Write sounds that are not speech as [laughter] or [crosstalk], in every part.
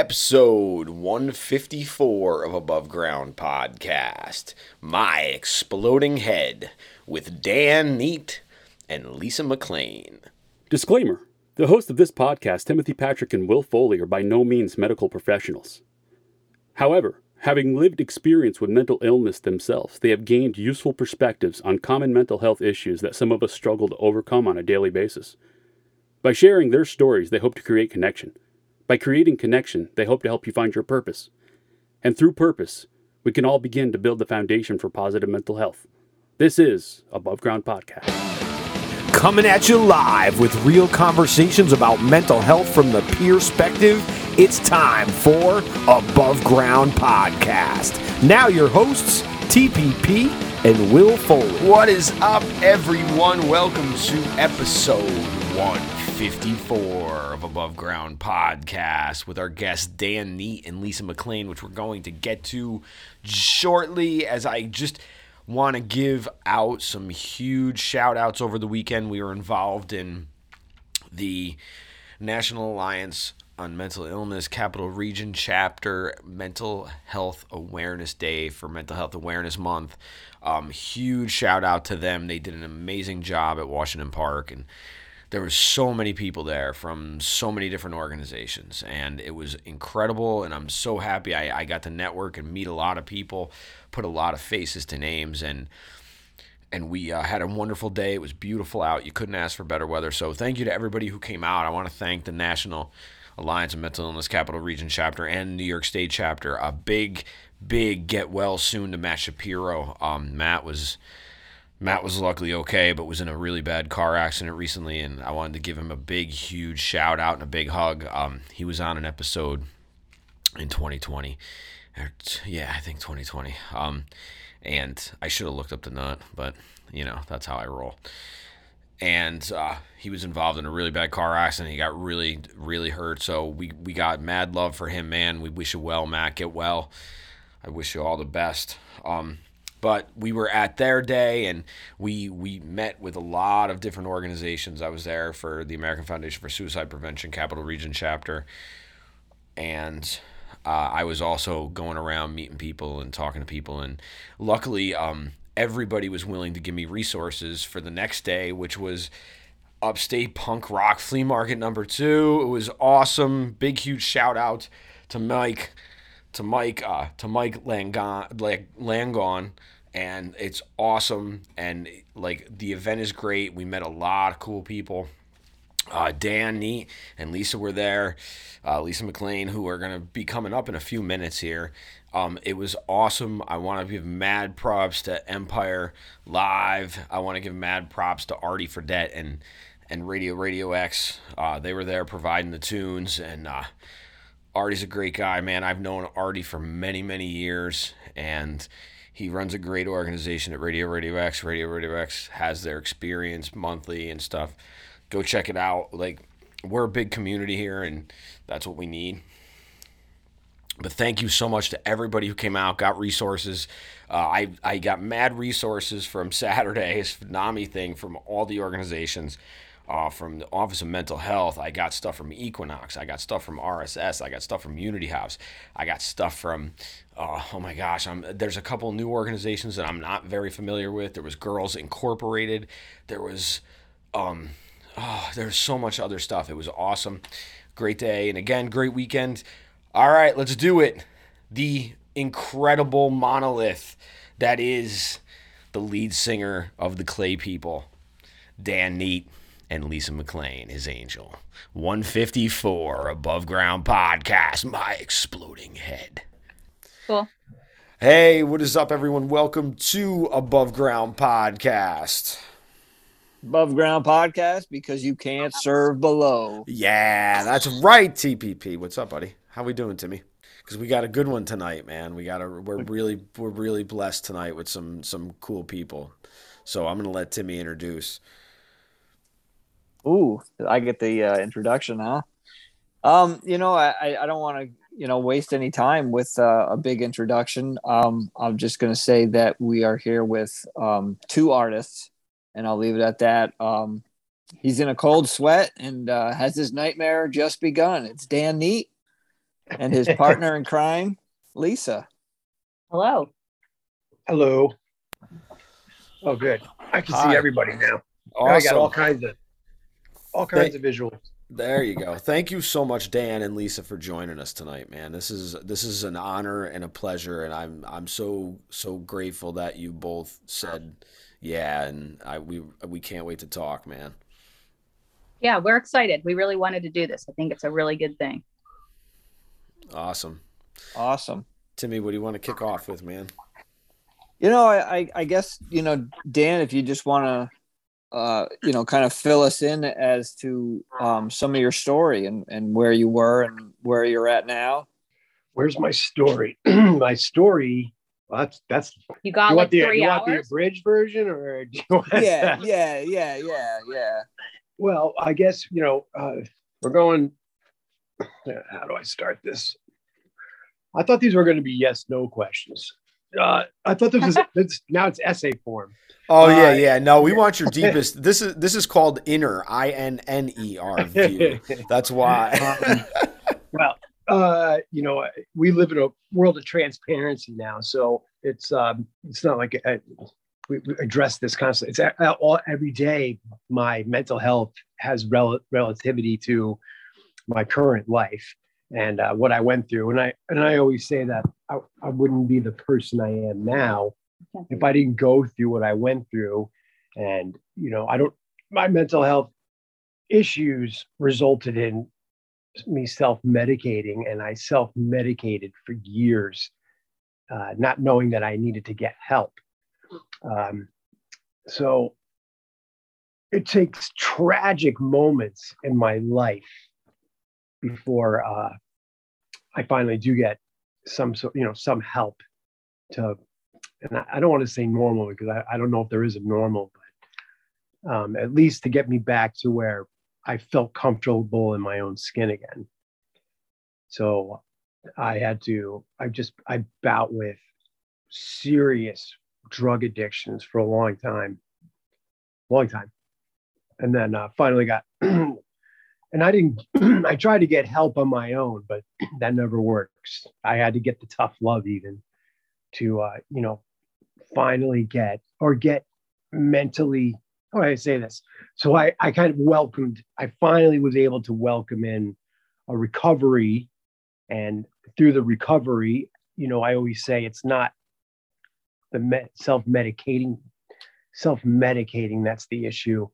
episode 154 of Above Ground Podcast. My Exploding Head with Dan Neet and Lisa McLean. Disclaimer The hosts of this podcast, Timothy Patrick and Will Foley, are by no means medical professionals. However, having lived experience with mental illness themselves, they have gained useful perspectives on common mental health issues that some of us struggle to overcome on a daily basis. By sharing their stories, they hope to create connection. By creating connection, they hope to help you find your purpose. And through purpose, we can all begin to build the foundation for positive mental health. This is Above Ground Podcast. Coming at you live with real conversations about mental health from the peer perspective. It's time for Above Ground Podcast. Now, your hosts, TPP and Will Foley. What is up, everyone? Welcome to episode 154 of Above Ground Podcast with our guests Dan Neet and Lisa McLean, which we're going to get to shortly as I just want to give out some huge shout outs over the weekend. We were involved in the National Alliance on Mental Illness Capital Region Chapter Mental Health Awareness Day for Mental Health Awareness Month. Um, huge shout out to them. They did an amazing job at Washington Park and there was so many people there from so many different organizations and it was incredible and i'm so happy I, I, got to network and meet a lot of people put a lot of faces to names and and we uh, had a wonderful day. It was beautiful out. You couldn't ask for better weather. So thank you to everybody who came out. I want to thank the national alliance of mental illness capital region chapter and new york state chapter. A big big get well soon to matt shapiro. Um, matt was Matt was luckily okay, but was in a really bad car accident recently, and I wanted to give him a big, huge shout out and a big hug. Um, he was on an episode in 2020. Yeah, I think 2020. Um, and I should have looked up the nut, but you know that's how I roll. And uh, he was involved in a really bad car accident. He got really, really hurt. So we we got mad love for him, man. We wish you well, Matt. Get well. I wish you all the best. Um, but we were at their day and we we met with a lot of different organizations. I was there for the American Foundation for Suicide Prevention Capital Region chapter, and uh, I was also going around meeting people and talking to people. And luckily, um, everybody was willing to give me resources for the next day, which was Upstate Punk Rock Flea Market number two. It was awesome. Big huge shout out to Mike to Mike uh, to Mike Langon, like Langon, and it's awesome. And like the event is great. We met a lot of cool people. Uh, Dan Neet and Lisa were there. Uh, Lisa McLean, who are going to be coming up in a few minutes here. Um, it was awesome. I want to give mad props to Empire Live. I want to give mad props to Artie Fredette and and Radio Radio X. Uh, they were there providing the tunes and uh, Artie's a great guy, man. I've known Artie for many, many years, and he runs a great organization at Radio Radio X. Radio Radio X has their experience monthly and stuff. Go check it out. Like, we're a big community here, and that's what we need. But thank you so much to everybody who came out, got resources. Uh, I, I got mad resources from [laughs] Saturday's NAMI thing from all the organizations uh, from the Office of Mental Health. I got stuff from Equinox. I got stuff from RSS. I got stuff from Unity House. I got stuff from, uh, oh my gosh, I'm, there's a couple new organizations that I'm not very familiar with. There was Girls Incorporated. There was, um, oh, there's so much other stuff. It was awesome. Great day. And again, great weekend. All right, let's do it. The incredible monolith that is the lead singer of the Clay People, Dan Neet and Lisa McLean, his angel. 154 above ground podcast, my exploding head. Cool. Hey, what is up, everyone? Welcome to Above Ground Podcast. Above Ground Podcast because you can't serve below. Yeah, that's right, TPP. What's up, buddy? How we doing, Timmy? Because we got a good one tonight, man. We got a we're really we're really blessed tonight with some some cool people. So I'm gonna let Timmy introduce. Ooh, I get the uh, introduction, huh? Um, you know, I, I don't want to, you know, waste any time with uh, a big introduction. Um, I'm just going to say that we are here with um, two artists, and I'll leave it at that. Um, he's in a cold sweat and uh, has his nightmare just begun. It's Dan Neet and his partner in crime, Lisa. Hello. Hello. Oh, good. I can Hi. see everybody now. Awesome. I got all kinds of all kinds Thank- of visuals. There you go. Thank you so much, Dan and Lisa, for joining us tonight, man. This is this is an honor and a pleasure, and I'm I'm so so grateful that you both said yeah, and I we we can't wait to talk, man. Yeah, we're excited. We really wanted to do this. I think it's a really good thing. Awesome, Awesome. Timmy. What do you want to kick off with, man? You know, I, I, I guess, you know, Dan, if you just want to, uh, you know, kind of fill us in as to um, some of your story and, and where you were and where you're at now. Where's my story? [clears throat] my story. Well, that's that's. You got you like the three you want the abridged version, or do you want Yeah, yeah, yeah, yeah, yeah. Well, I guess you know uh, we're going. How do I start this? I thought these were going to be yes no questions. Uh, I thought this was [laughs] this, now it's essay form. Oh yeah, Uh, yeah. No, we want your [laughs] deepest. This is this is called inner I N N E R view. [laughs] That's why. Um, well, uh, you know, we live in a world of transparency now, so it's um, it's not like uh we, we address this constantly. It's a- all every day. My mental health has rel- relativity to my current life and uh, what I went through, and I and I always say that I, I wouldn't be the person I am now if I didn't go through what I went through, and you know, I don't. My mental health issues resulted in me self-medicating, and I self-medicated for years, uh, not knowing that I needed to get help. Um, so it takes tragic moments in my life before uh, I finally do get some sort, you know, some help to and I, I don't want to say normal because I, I don't know if there is a normal, but um, at least to get me back to where I felt comfortable in my own skin again. So I had to, I just, I bout with serious drug addictions for a long time, long time. And then uh, finally got, [clears throat] and I didn't, [clears throat] I tried to get help on my own, but [clears throat] that never works. I had to get the tough love even to, uh, you know, finally get or get mentally how do I say this? So I, I kind of welcomed, I finally was able to welcome in a recovery. And through the recovery, you know, I always say it's not the me- self-medicating, self-medicating, that's the issue.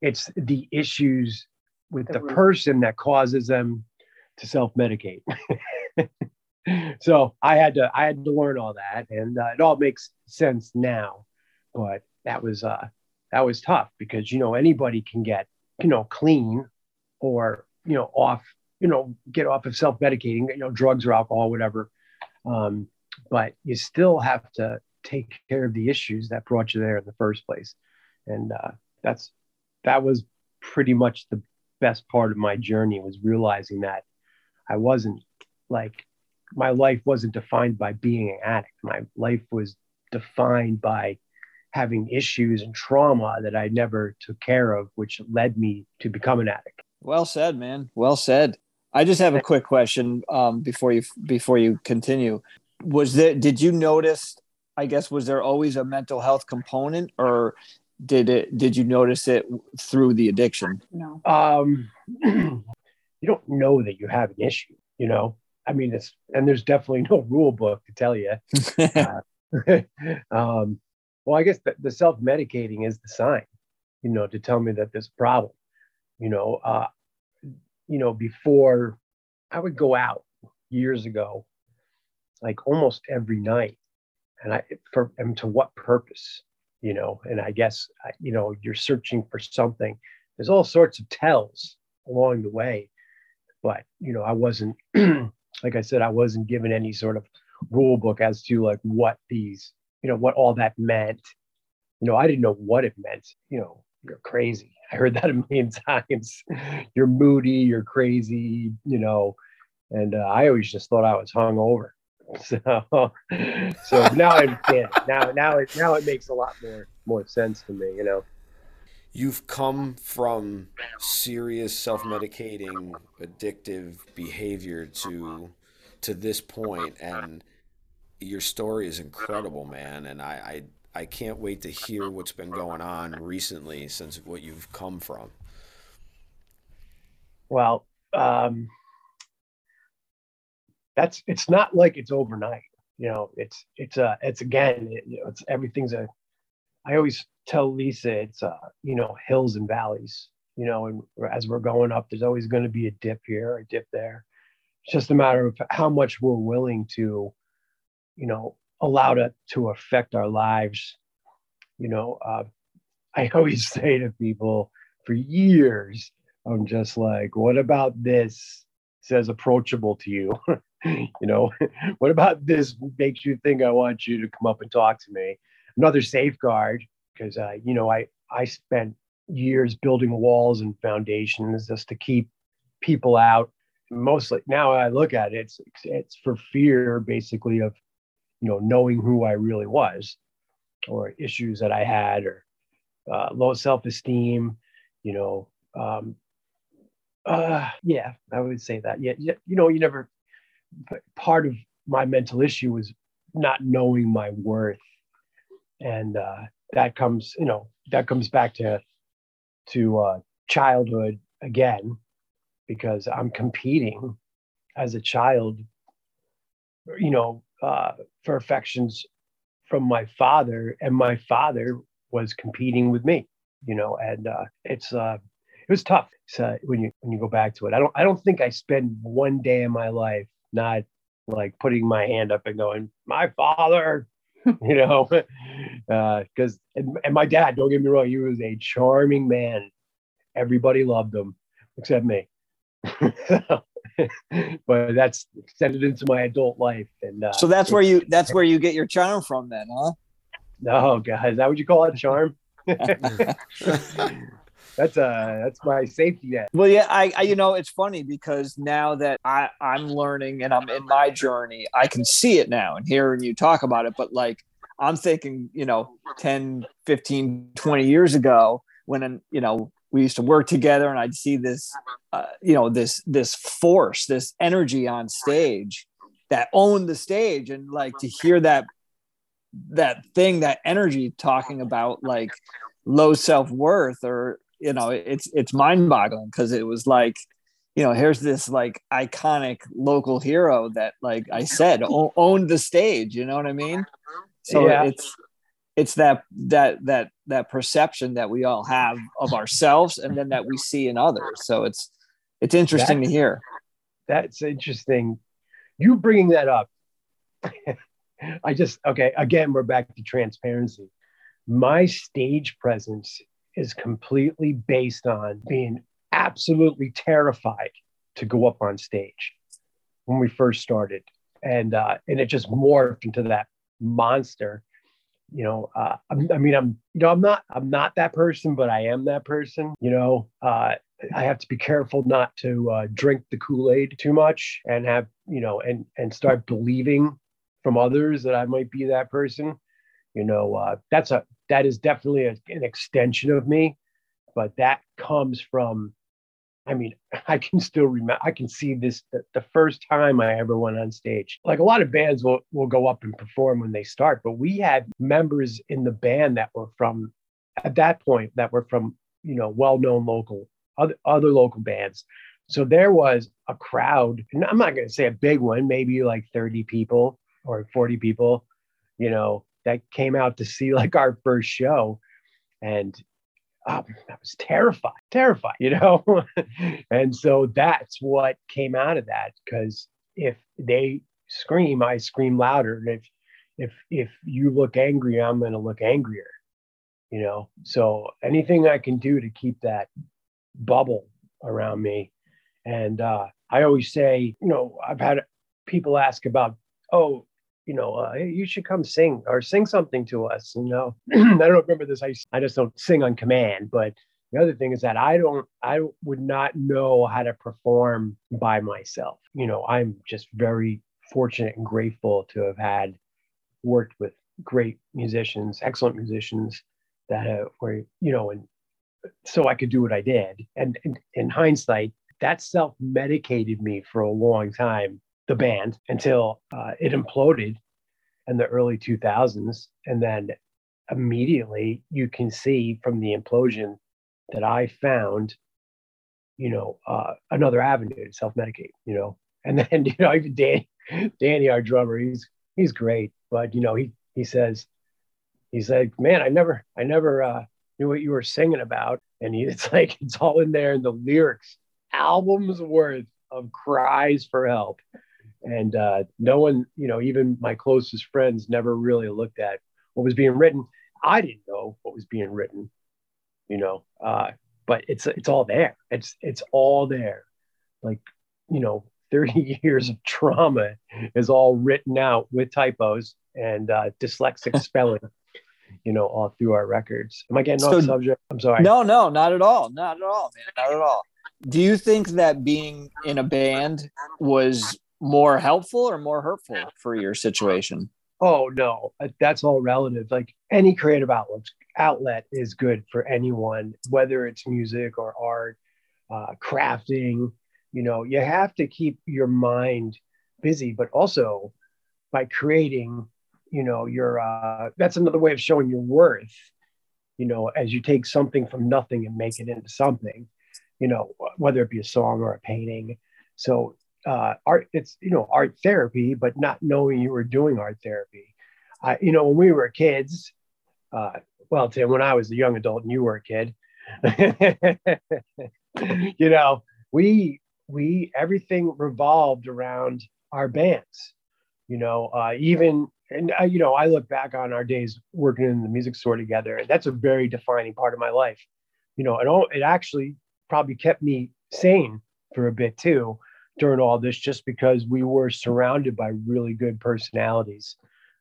It's the issues with the person that causes them to self-medicate. [laughs] so I had to I had to learn all that, and uh, it all makes sense now. But that was uh, that was tough because you know anybody can get you know clean or you know off you know get off of self medicating you know drugs or alcohol whatever, um, but you still have to take care of the issues that brought you there in the first place, and uh, that's that was pretty much the best part of my journey was realizing that I wasn't like my life wasn't defined by being an addict. My life was defined by having issues and trauma that I never took care of, which led me to become an addict. Well said, man. Well said. I just have a quick question um, before you before you continue. Was there? Did you notice? I guess was there always a mental health component, or did it? Did you notice it through the addiction? No. Um, [clears throat] you don't know that you have an issue, you know. I mean, it's and there's definitely no rule book to tell you. [laughs] [laughs] um, well, I guess the, the self medicating is the sign, you know, to tell me that there's a problem. You know, uh, you know, before I would go out years ago, like almost every night, and I for and to what purpose, you know? And I guess you know you're searching for something. There's all sorts of tells along the way, but you know, I wasn't [clears throat] like I said, I wasn't given any sort of rule book as to like what these, you know, what all that meant. You know, I didn't know what it meant. You know, you're crazy. [laughs] I heard that a million [laughs] times. you're moody, you're crazy, you know, and uh, I always just thought I was hungover. [laughs] So, so now I understand. Now, now it now it makes a lot more more sense to me. You know. You've come from serious self medicating, addictive behavior to to this point, and your story is incredible, man. And I, I, I can't wait to hear what's been going on recently since what you've come from. Well, um, that's it's not like it's overnight. You know, it's it's uh it's again, it, you know, it's everything's a. I always tell Lisa it's uh you know hills and valleys. You know, and as we're going up, there's always going to be a dip here, a dip there. It's just a matter of how much we're willing to, you know, allow it to affect our lives. You know, uh, I [laughs] always say to people for years, I'm just like, what about this says approachable to you? [laughs] you know, [laughs] what about this makes you think I want you to come up and talk to me? Another safeguard, because uh, you know, I I spent years building walls and foundations just to keep people out. Mostly now I look at it, it's it's for fear basically of you know knowing who I really was, or issues that I had, or uh, low self esteem. You know, um, uh, yeah, I would say that. Yeah, yeah, you know, you never. Part of my mental issue was not knowing my worth, and uh, that comes, you know, that comes back to to uh, childhood again, because I'm competing as a child, you know, uh, for affections from my father, and my father was competing with me, you know, and uh, it's uh, it was tough so when you when you go back to it. I don't I don't think I spend one day in my life not like putting my hand up and going, my father, [laughs] you know, because uh, and, and my dad. Don't get me wrong, he was a charming man. Everybody loved him except me. [laughs] but that's extended into my adult life, and uh, so that's where you that's where you get your charm from, then, huh? No, God, is that what you call it, charm? [laughs] that's uh that's my safety net. Well yeah I, I, you know it's funny because now that i i'm learning and i'm in my journey i can see it now and hearing you talk about it. But like i'm thinking you know 10 15 20 years ago when you know we used to work together and i'd see this uh, you know this this force this energy on stage that owned the stage. And like to hear that that thing that energy talking about like low self-worth or you know it's it's mind boggling because it was like you know here's this like iconic local hero that like i said o- owned the stage you know what i mean? So yeah. it's it's that that that that perception that we all have of ourselves and then that we see in others. So it's it's interesting that's, to hear. That's interesting. You bringing that up [laughs] i just okay again we're back to transparency. My stage presence is completely based on being absolutely terrified to go up on stage when we first started. And uh, and it just morphed into that monster you know uh, I mean i'm you know i'm not i'm not that person but i am that person you know. Uh, i have to be careful not to uh, drink the kool-aid too much and have you know and and start believing from others that i might be that person you know uh, that's a that is definitely a, an extension of me but that comes from I mean, [laughs] I can still remember, I can see this the, the, first time I ever went on stage. Like a lot of bands will, will go up and perform when they start, but we had members in the band that were from, at that point, that were from, you know, well known local, other, other local bands. So there was a crowd, and I'm not going to say a big one, maybe like 30 people or 40 people, you know, that came out to see like our first show. And um, I was terrified, terrified, you know? [laughs] and so that's what came out of that. Because if they scream, I scream louder. And if, if, if you look angry, I'm going to look angrier, you know? So anything I can do to keep that bubble around me. And uh, I always say, you know, I've had people ask about, oh, you know, uh, you should come sing or sing something to us. You know, [clears throat] I don't remember this. I, I just don't sing on command. But the other thing is that I don't, I would not know how to perform by myself. You know, I'm just very fortunate and grateful to have had worked with great musicians, excellent musicians that uh, were, you know, and so I could do what I did. And, and in hindsight, that self medicated me for a long time the band until uh, it imploded in the early 2000s. And then immediately you can see from the implosion that I found, you know, uh, another avenue to self medicate, you know. [laughs] And then, you know, even Dan, Danny, our drummer, he's he's great, but you know, he he says, he said, "Man, I never, I never uh, knew what you were singing about," and he, [laughs] it's like it's all in there in the lyrics, albums worth of cries for help, and uh, no one, you know, even my closest friends never really looked at what was being written. I didn't know what was being written, you know, uh, but it's it's all there. It's it's all there, like you know, [laughs] 30 years of trauma is all written out with typos and uh, dyslexic [laughs] spelling, you know, all through our records. Am I getting So- off subject? I'm sorry. No, no, not at all. Not at all, man. Not at all. Do you think that being in a band was more helpful or more hurtful for your situation? Oh no, Uh, that's all relative. Like any creative outlet outlet is good for anyone, whether it's music or art, uh, crafting. You know, you have to keep your mind busy, but also by creating, you know, your uh, that's another way of showing your worth. You know, as you take something from nothing and make it into something. You know, whether it be a song or a painting. So uh, art it's you know art therapy but not knowing you were doing art therapy. I, you know when we were kids uh, well tim when i was a young adult and you were a kid [laughs] you know we we everything revolved around our bands you know uh, even and uh, you know i look back on our days working in the music store together and that's a very defining part of my life. You know it, all, it actually probably kept me sane for a bit too during all this just because we were surrounded by really good personalities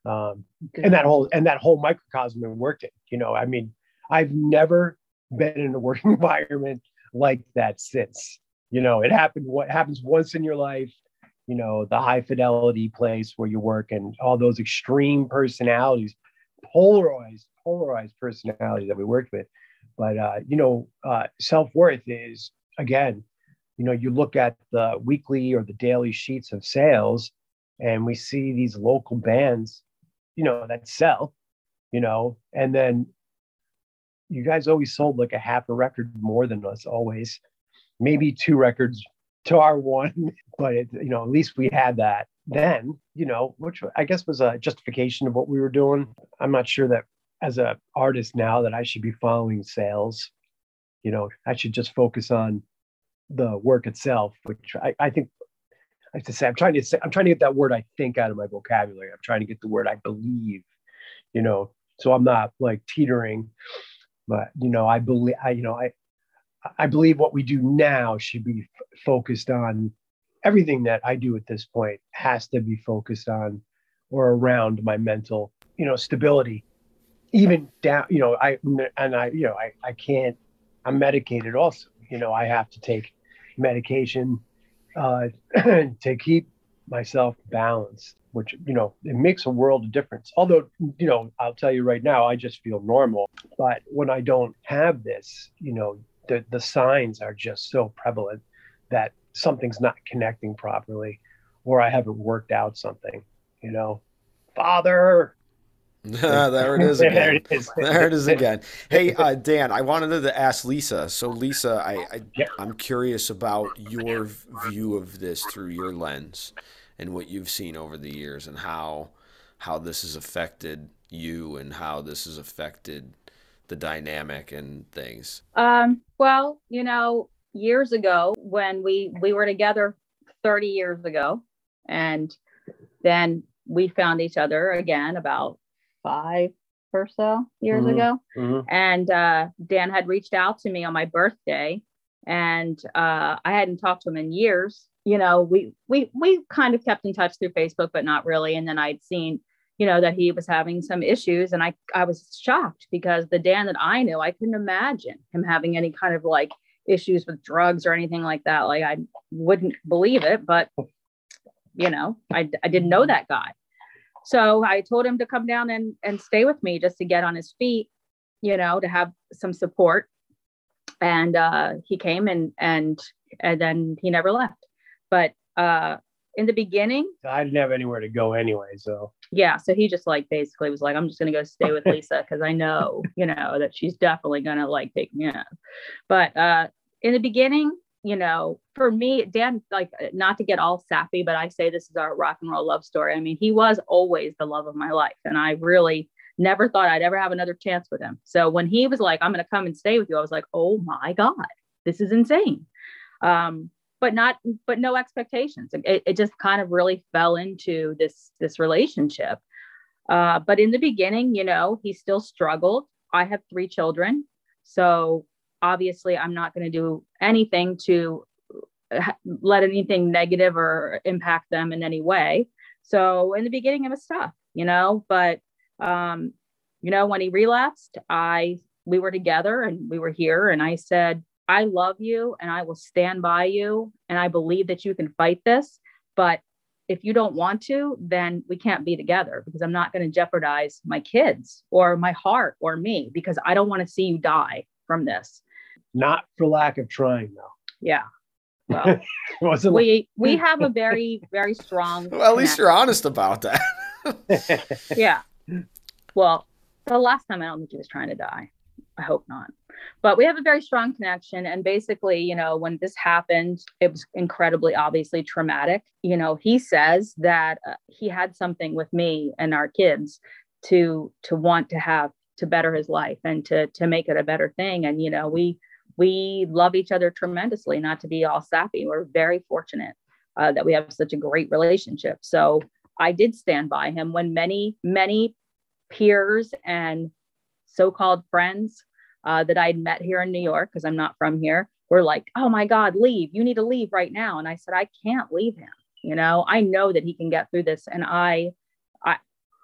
um, and that whole and that whole microcosm and worked in you know i mean i've never been in a work [laughs] environment like that since you know it happened what happens once in your life you know the high fidelity place where you work and all those extreme personalities polarized polarized personalities that we worked with. But uh, you know uh, self-worth is again you know you look at the weekly or the daily sheets of sales and we see these local bands you know that sell you know and then you guys always sold like a half a record more than us always maybe two records to our one [laughs] but it, you know at least we had that then you know which i guess was a justification of what we were doing. I'm not sure that as a artist now that i should be following sales you know i should just focus on the work itself which i, I think I have to say, I'm trying to say, I'm trying to get that word I think out of my vocabulary. I'm trying to get the word I believe, you know, so I'm not like teetering, but you know, I believe, I, you know, I, I believe what we do now should be f- focused on everything that I do at this point has to be focused on or around my mental, you know, stability, even down, you know, I, and I, you know, I, I can't, I'm medicated also, you know, I have to take medication uh, [clears throat] to keep myself balanced, which, you know, it makes a world of difference. Although, you know, I'll tell you right now, I just feel normal. But when I don't have this, you know, the, the signs are just so prevalent that something's not connecting properly or I haven't worked out something, you know. Father, there it is [laughs] There again. it is. There it is again. Hey, [laughs] uh, Dan, I wanted to ask Lisa. So, Lisa, I, I Yep. I'm curious about your view of this through your lens and what you've seen over the years, and how how this has affected you, and how this has affected the dynamic and things. Um, well, you know, years ago when we we were together 30 years ago, and then we found each other again about five or so years Mhm. ago. Mhm. And uh, Dan had reached out to me on my birthday, and uh, I hadn't talked to him in years. You know, we we we kind of kept in touch through Facebook, but not really. And then I'd seen, you know, that he was having some issues, and I I was shocked because the Dan that I knew, I couldn't imagine him having any kind of like issues with drugs or anything like that. Like I wouldn't believe it, but you know, I I didn't know that guy. So I told him to come down and and stay with me just to get on his feet, you know, to have some support. And uh, he came and and and then he never left. But uh, in the beginning, I didn't have anywhere to go anyway. So yeah. So he just like basically was like, I'm just gonna go stay with Lisa because I know, you know, that she's definitely gonna like take me in. But uh in the beginning, you know, for me, Dan, like not to get all sappy, but I say this is our rock and roll love story. I mean, he was always the love of my life. And I really never thought I'd ever have another chance with him. So when he was like, I'm gonna come and stay with you, I was like, oh my God, this is insane. Um, but not but no expectations it, it just kind of really fell into this this relationship uh, but in the beginning you know he still struggled i have three children so obviously i'm not going to do anything to let anything negative or impact them in any way so in the beginning it was tough you know but um you know when he relapsed i we were together and we were here and i said I love you and I will stand by you and I believe that you can fight this. But if you don't want to, then we can't be together because I'm not going to jeopardize my kids or my heart or me because I don't want to see you die from this. Not for lack of trying, though. Yeah. Well, [laughs] we we have a very very strong. [laughs] Well, at least you're honest about that. [laughs] yeah. Well, the last time I don't think he was trying to die. I hope not but we have a very strong connection and basically you know when this happened it was incredibly obviously traumatic you know he says that uh, he had something with me and our kids to to want to have to better his life and to to make it a better thing and you know we we love each other tremendously not to be all sappy we're very fortunate uh, that we have such a great relationship so i did stand by him when many many peers and so-called friends uh, that I'd met here in New York, because I'm not from here, were like, oh my God, leave. You need to leave right now. And I said, I can't leave him. You know, I know that he can get through this. And I, I,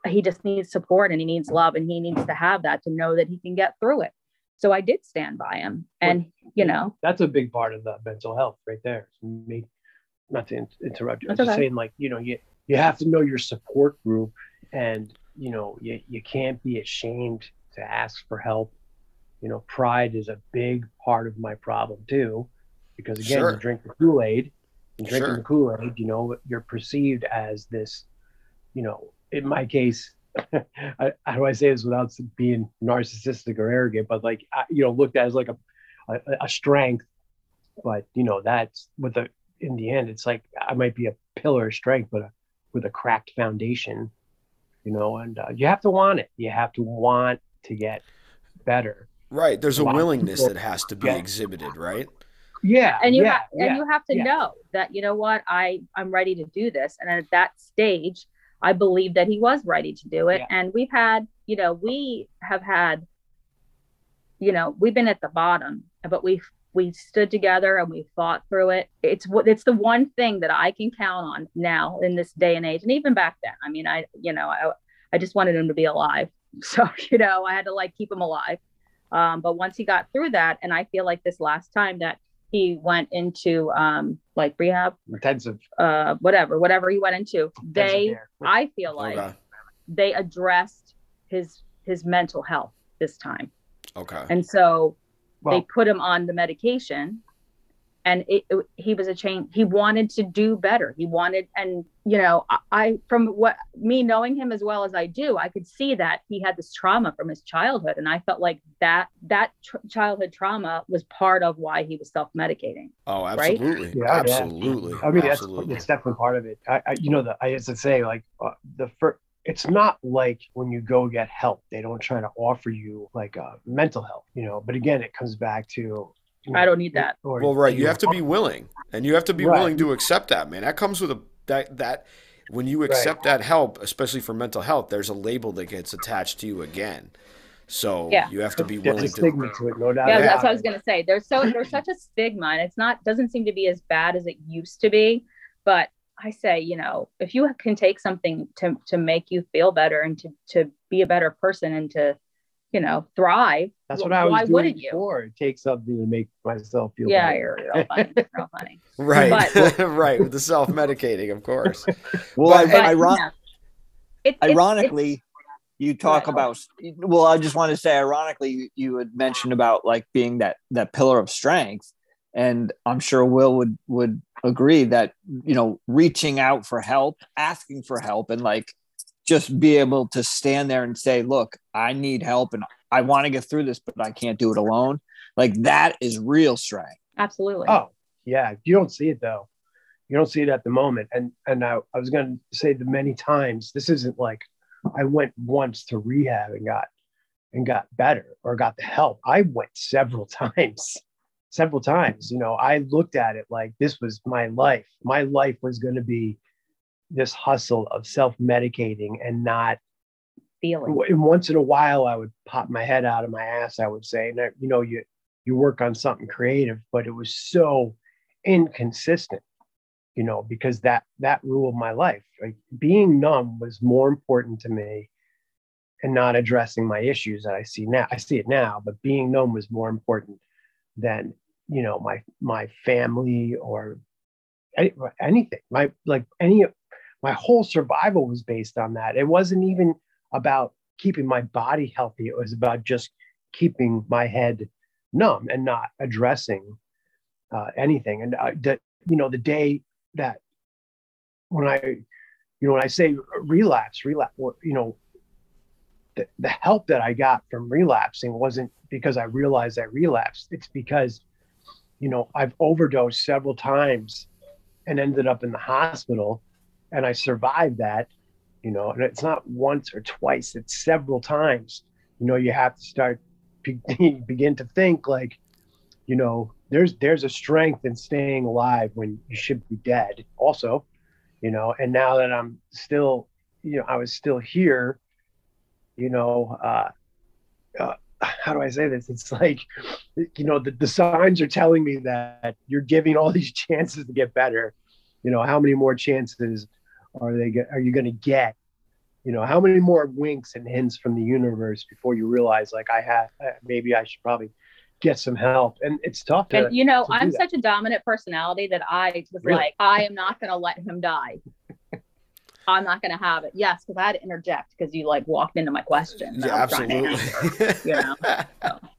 he just needs support and he needs love and he needs to have that to know that he can get through it. So I did stand by him. And, you know, that's a big part of the mental health right there. Me, not to interrupt you. I'm just okay. saying, like, you know, you, you have to know your support group and, you know, you, you can't be ashamed to ask for help you know, pride is a big part of my problem too, because again, sure. you drink the Kool Aid, and drinking sure. the Kool Aid, you know, you're perceived as this, you know, in my case, [laughs] I, how do I say this without being narcissistic or arrogant, but like, you know, looked at as like a, a, a strength, but you know, that's with the, in the end, it's like I might be a pillar of strength, but a, with a cracked foundation, you know, and uh, you have to want it. You have to want to get better. Right. There's a, a willingness that has to be yeah. exhibited, right? Yeah. And you yeah, have yeah, and you have to know that you know what I I'm ready to do this. And at that stage, I believe that he was ready to do it. And we've had, you know, we have had, you know, we've been at the bottom, but we we stood together and we fought through it. It's what it's the one thing that I can count on now in this day and age, and even back then. I mean, I you know I I just wanted him to be alive, [laughs] so you know I had to like keep him alive. Um, but once he got through that, and I feel like this last time that he went into um, like rehab, intensive, uh, whatever, whatever he went into, they, I feel like okay. they addressed his his mental health this time. Okay. And so well, they put him on the medication and it, it, he was a change he wanted to do better he wanted and you know I, I, from what me knowing him as well as i do i could see that he had this trauma from his childhood and i felt like that that tr- childhood trauma was part of why he was self-medicating oh absolutely right? yeah, absolutely yeah. i mean absolutely. that's, that's definitely part of it I, I you know the i used to say like uh, the first it's not like when you go get help they don't try to offer you like uh, mental health you know but again it comes back to I don't need that. Well, right. You have to be willing, and you have to be right. willing to accept that, man. That comes with a that that when you accept right. that help, especially for mental health, there's a label that gets attached to you again. So yeah. you have to be willing to. Stigma to it, no doubt. Yeah, that's what I was gonna say. There's so there's such a stigma, and it's not doesn't seem to be as bad as it used to be. But I say, you know, if you can take something to to make you feel better and to to be a better person and to you know, thrive. That's what I was Why doing wouldn't before. You? Take something to make myself feel yeah, better. you're real funny. real funny. [laughs] right. But, [laughs] right. With the self medicating, of course. [laughs] well, but, iron- yeah. it, ironically, it, you talk about well, I just want to say ironically, you, you had mentioned about like being that that pillar of strength. and I'm sure Will would would agree that you know reaching out for help, asking for help, and like just be able to stand there and say, "Look, I need help, and I want to get through this, but I can't do it alone." Like that is real strength. Absolutely. Oh, yeah. You don't see it though. You don't see it at the moment. And and I, I was going to say the many times. This isn't like I went once to rehab and got and got better or got the help. I went several [laughs] times, several times. You know, I looked at it like this was my life. My life was going to be this hustle of self medicating and not Feeling. and once in a while I would pop my head out of my ass, I would say, and I- you know, you you work on something creative, but it was so inconsistent, you know, because that that ruled my life. Like being numb was more important to me and not addressing my issues that I see now. I see it now, but being numb was more important than, you know, my my family or any, anything. My like any my whole survival was based on that. It wasn't even about keeping my body healthy. It was about just keeping my head numb and not addressing uh, anything. And uh, that you know, the day that when I, you know, when I say relapse, relapse, you know, the, the help that I got from relapsing wasn't because I realized I relapsed. It's because, you know, I've overdosed several times and ended up in the hospital and I survived that you know and it's not once or twice it's several times you know you have to start be- [laughs] begin to think like you know there's there's a strength in staying alive when you should be dead also you know and now that i'm still you know i was still here you know uh, uh how do i say this? It's like you know the, the signs are telling me that you're giving all these [laughs] chances to get better you know how many more chances are they are you going to get you know how many more winks and hints from the universe before you realize like i have uh, maybe i should probably get some help and it's tough to, And you know, to I'm that. such a dominant personality that I was Really? like, I am not going to let him die. [laughs] I'm not going to have it. Yes, because I had to interject because you like walked into my question. Yeah, I was absolutely. answer, you know, so. [laughs]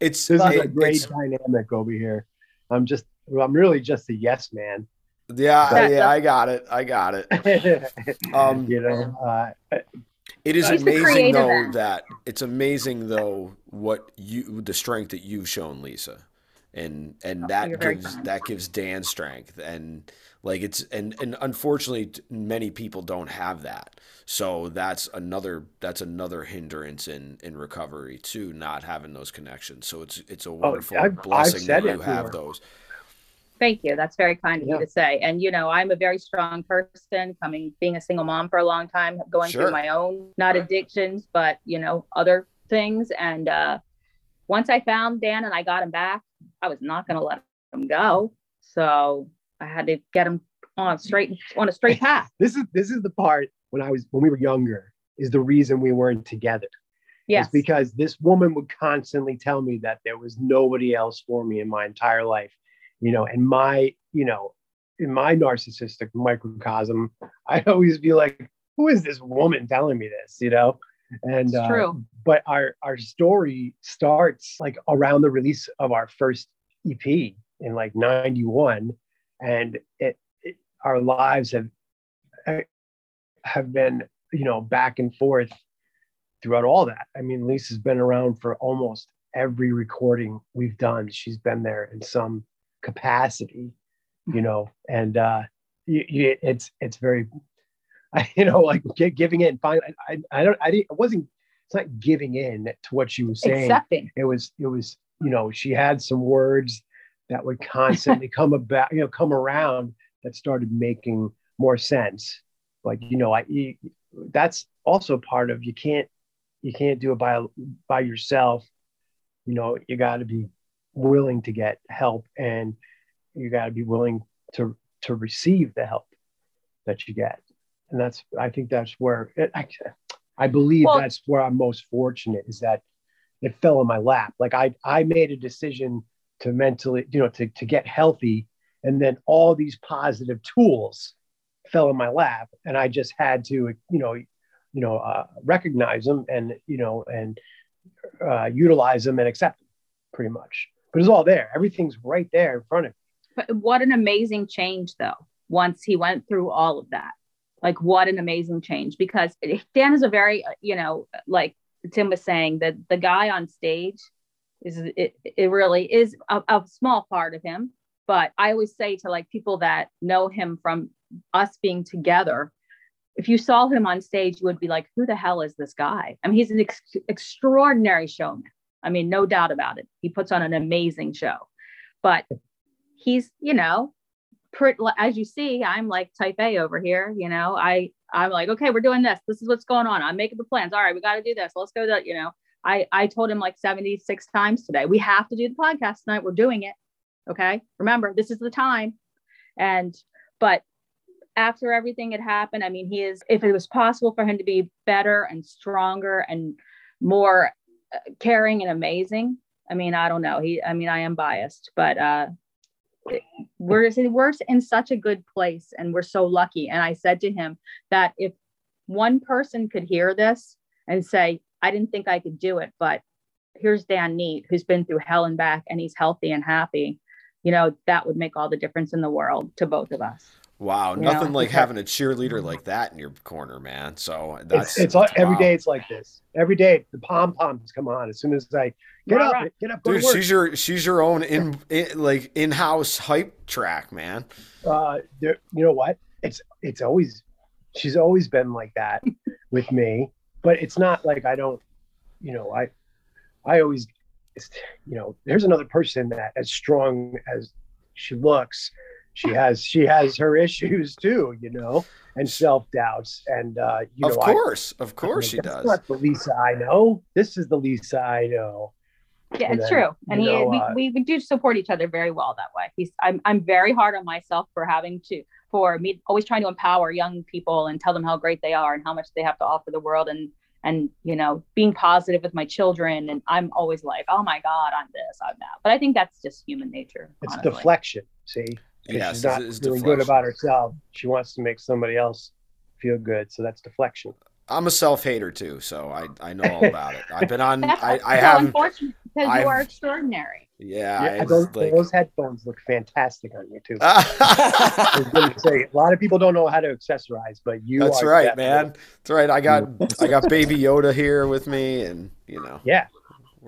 It's this is a great dynamic over here i'm just i'm really just a yes man yeah, yeah, I got it. I got it. [laughs] Um, you know uh, It is amazing though end. that it's amazing though what you the strength that you've shown Lisa, and and Oh, that gives that gives Dan strength and like it's and and unfortunately many people don't have that. So that's another that's another hindrance in in recovery too, not having those connections. So it's it's a wonderful Oh, I've- I've blessing said that you have those. Thank you. That's very kind of Yeah. you to say. And you know, I'm a very strong person coming being a single mom for a long time, going Sure. through my own not addictions, but you know, other things. And uh once I found Dan and I got him back, I was not gonna let him go. So I had to get him on straight on a straight [laughs] path. this is this is the part when i was when we were younger is the reason we weren't together Yes. is because this woman would constantly tell me that there was nobody else for me in my entire life you know and my you know in my narcissistic microcosm [laughs] i'd always be like who is this woman telling me this? You know? And It's uh, true. but our our story starts like around the release of our first ep in like 91 and it, it our lives have have been you know back and forth throughout all that. I mean lisa's been around for almost every recording we've done. She's been there in some capacity you know and uh you, you, it's it's very [laughs] I, you know like gi- giving in finally I, I don't i didn't it wasn't it's not giving in to what she was saying. Accepting. it was it was you know she had some words that would constantly [laughs] come about you know come around that started making more sense. Like you know i you, that's also part of you can't you can't do it by by yourself. You know you got to be willing to get help and you got to be willing to to receive the help that you get. And that's i think that's where it, I, I believe Well- that's where i'm most fortunate is that it fell in my lap. Like i i made a decision to mentally you know to, to get healthy and then all these positive tools fell in my lap and i just had to you know you know uh, recognize them and you know and uh, utilize them and accept them pretty much but it's all there. Everything's right there in front of you. But what an amazing change, though, once he went through all of that. Like, what an amazing change because Dan is a very, uh, you know, like Tim was saying, that the guy on stage is, it, it really is a, a small part of him. But I always say to like people that know him from us being together, if you saw him on stage, you would be like, who the hell is this guy? I mean, he's an ex- extraordinary showman. I mean, no doubt about it. He puts on an amazing show, but he's, you know, pretty, as you see, I'm like type A over here. You know, I, I'm like, okay, we're doing this. This is what's going on. I'm making the plans. All right, we got to do this. Let's go. To, you know, I, I told him like 76 times today, we have to do the podcast tonight. We're doing it. Okay. Remember, this is the time. And, but after everything had happened, I mean, he is, if it was possible for him to be better and stronger and more caring and amazing, I mean, I don't know. He, I mean, I am biased, but uh, we're, we're in such a good place and we're so lucky. And I said to him that if one person could hear this and say, I didn't think I could do it, but here's Dan Neet, who's been through hell and back and he's healthy and happy, you know, that would make all the difference in the world to both of us. Wow, nothing like having a cheerleader like that in your corner, man. So that's it's, it's wow. every day. It's like this. Every day, the pom poms come on as soon as I get right, up, right. get up. Dude, she's your she's your own in, in like in house hype track, man. Uh, you know what? It's it's always she's always been like that [laughs] with me, but it's not like I don't. You know, I I always, you know, there's another person that as strong as she looks she has she has her issues too, you know, and self doubts. And uh, you of know, course, I, of course, she does. Not the Lisa I know. This is the Lisa I know. Yeah, and it's then, true, and he know, we, uh, we, we do support each other very well that way. He's I'm I'm very hard on myself for having to for me always trying to empower young people and tell them how great they are and how much they have to offer the world and and you know being positive with my children and i'm always like oh my god i'm this i'm that but i think that's just human nature it's honestly. deflection see yeah, she's not feeling deflection. good about herself. She wants to make somebody else feel good. So that's deflection. I'm a self hater too, so I, I know all [laughs] about it. I've been on. I, I so have. Unfortunate because I've, you are extraordinary. Yeah, yeah those, like... those, headphones look fantastic on you too. [laughs] I was going to say a lot of people don't know how to accessorize, but you. That's right, definitely... man. That's right. I got [laughs] I got Baby Yoda here with me, and you know. Yeah.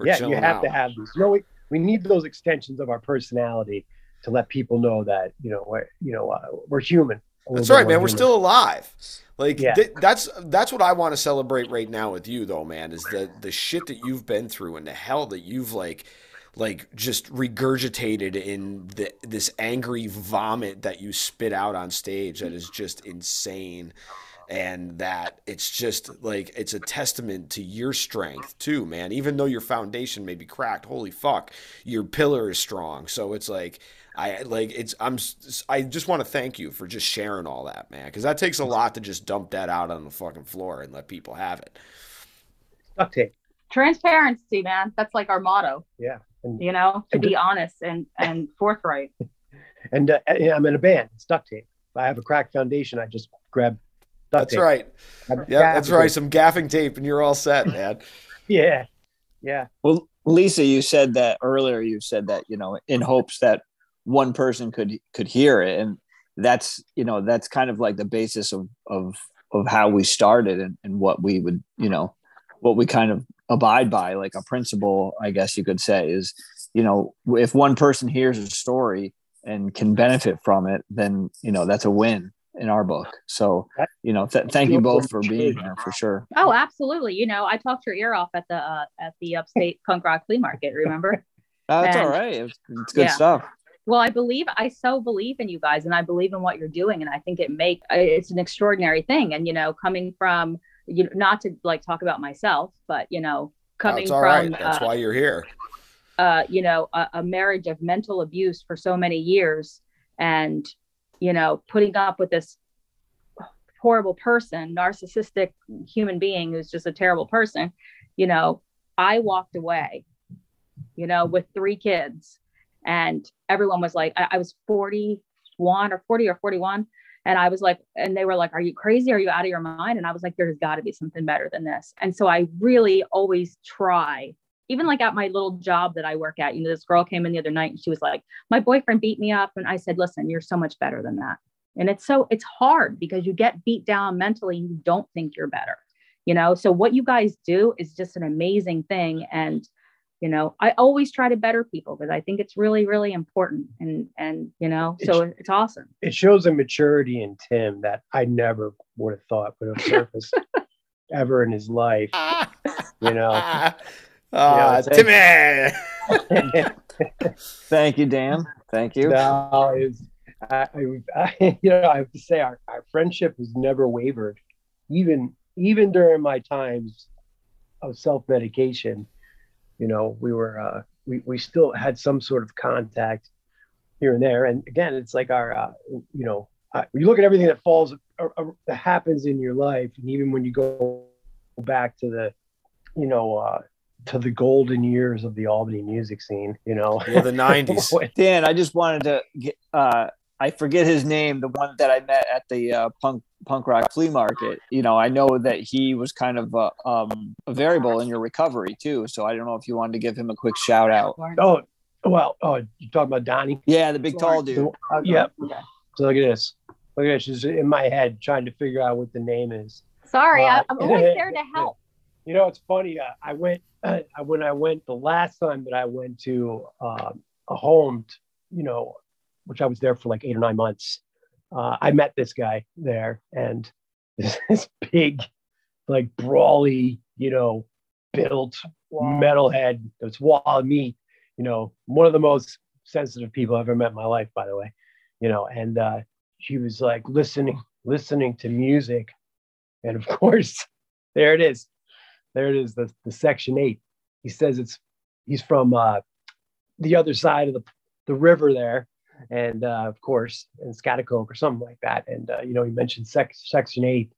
yeah, you have out. to have these. You know, we, we need those extensions of our personality to let people know that you know we're, you know uh, we're human. That's right, man. Human. We're still alive. Like yeah. th- that's that's what I want to celebrate right now with you, though, man. Is the the shit that you've been through and the hell that you've like like just regurgitated in the, this angry vomit that you spit out on stage that is just insane and that it's just like it's a testament to your strength too man even though your foundation may be cracked holy fuck your pillar is strong so it's like I like it's I'm I just want to thank you for just sharing all that, man, because that takes a lot to just dump that out on the fucking floor and let people have it. Duct tape. Transparency, man. That's like our motto. Yeah. And, you know, to be honest and and forthright. [laughs] And uh, I'm in a band. It's duct tape. If I have a cracked foundation, I just grab duct that's tape. Right. Yeah, that's right. Some gaffing tape, and you're all set, man. [laughs] yeah. Yeah. Well, Lisa, you said that earlier. You said that you know, in hopes that one person could could hear it. And that's you know that's kind of like the basis of of of how we started and, and what we would you know what we kind of abide by like a principle i guess you could say is you know if one person hears a story and can benefit from it then you know that's a win in our book. So you know th- thank you both for being here for sure. Oh absolutely. You know i talked your ear off at the uh, at the upstate punk rock flea market remember? Uh, [laughs] that's and, all right. It's, it's good yeah. stuff well i believe i so believe in you guys and i believe in what you're doing and i think it make uh, it's an extraordinary thing and you know coming from you know not to like talk about myself but you know coming That's from right. that's uh, why you're here uh you know a, a marriage of mental abuse for so many years and you know putting up with this horrible person narcissistic human being who's just a terrible person you know i walked away you know with three kids and everyone was like I, I, was 41 or 40 or 41 and i was like and they were like are you crazy are you out of your mind and i was like there's got to be something better than this and so i really always try even like at my little job that I work at, you know, this girl came in the other night and she was like, my boyfriend beat me up. And I said, listen, you're so much better than that. And it's so, it's hard because you get beat down mentally. You don't think you're better, you know? So what you guys do is just an amazing thing. And, you know, I always try to better people because I think it's really, really important. And, and, you know, so it's, it's awesome. It shows a maturity in Tim that I never would have thought would have surfaced [laughs] ever in his life, you know? Uh, [laughs] Yeah, Timmy. [laughs] Thank you, Dan. Thank you. No, it's, I, I, I, you know, I have to say our, our friendship has never wavered, even even during my times of self medication. You know, we were uh, we we still had some sort of contact here and there, and again, it's like our uh, you know, uh, you look at everything that falls uh, uh, that happens in your life, and even when you go back to the, you know. Uh, to the golden years of the Albany music scene, you know. Yeah, the [laughs] 90s. Dan, I just wanted to get, uh, I forget his name, the one that I met at the uh, punk punk rock flea market. You know, I know that he was kind of a, um, a variable in your recovery too. So I don't know if you wanted to give him a quick shout out. Oh, well, oh, you talking about Donnie? Yeah, the big tall dude. Uh, yeah. So look at this. Look at this. She's in my head trying to figure out what the name is. Sorry, Uh, I, I'm always there to help. You know, it's funny. Uh, I went [clears throat] uh, when I went the last time that I went to um, a home, t- you know, which I was there for like eight or nine months. Uh, I met this guy there, and [laughs] this, this big, like brawly, you know, built metalhead that's wall of meat. You know, one of the most sensitive people I've ever met in my life, by the way. You know, and uh, she was like listening, listening to music, and of [laughs] course, there it is. There it is, the, the section eight. He says it's he's from uh, the other side of the, the river there. And uh, of course, in Schaghticoke or something like that. And uh, you know, he mentioned sec- section eight.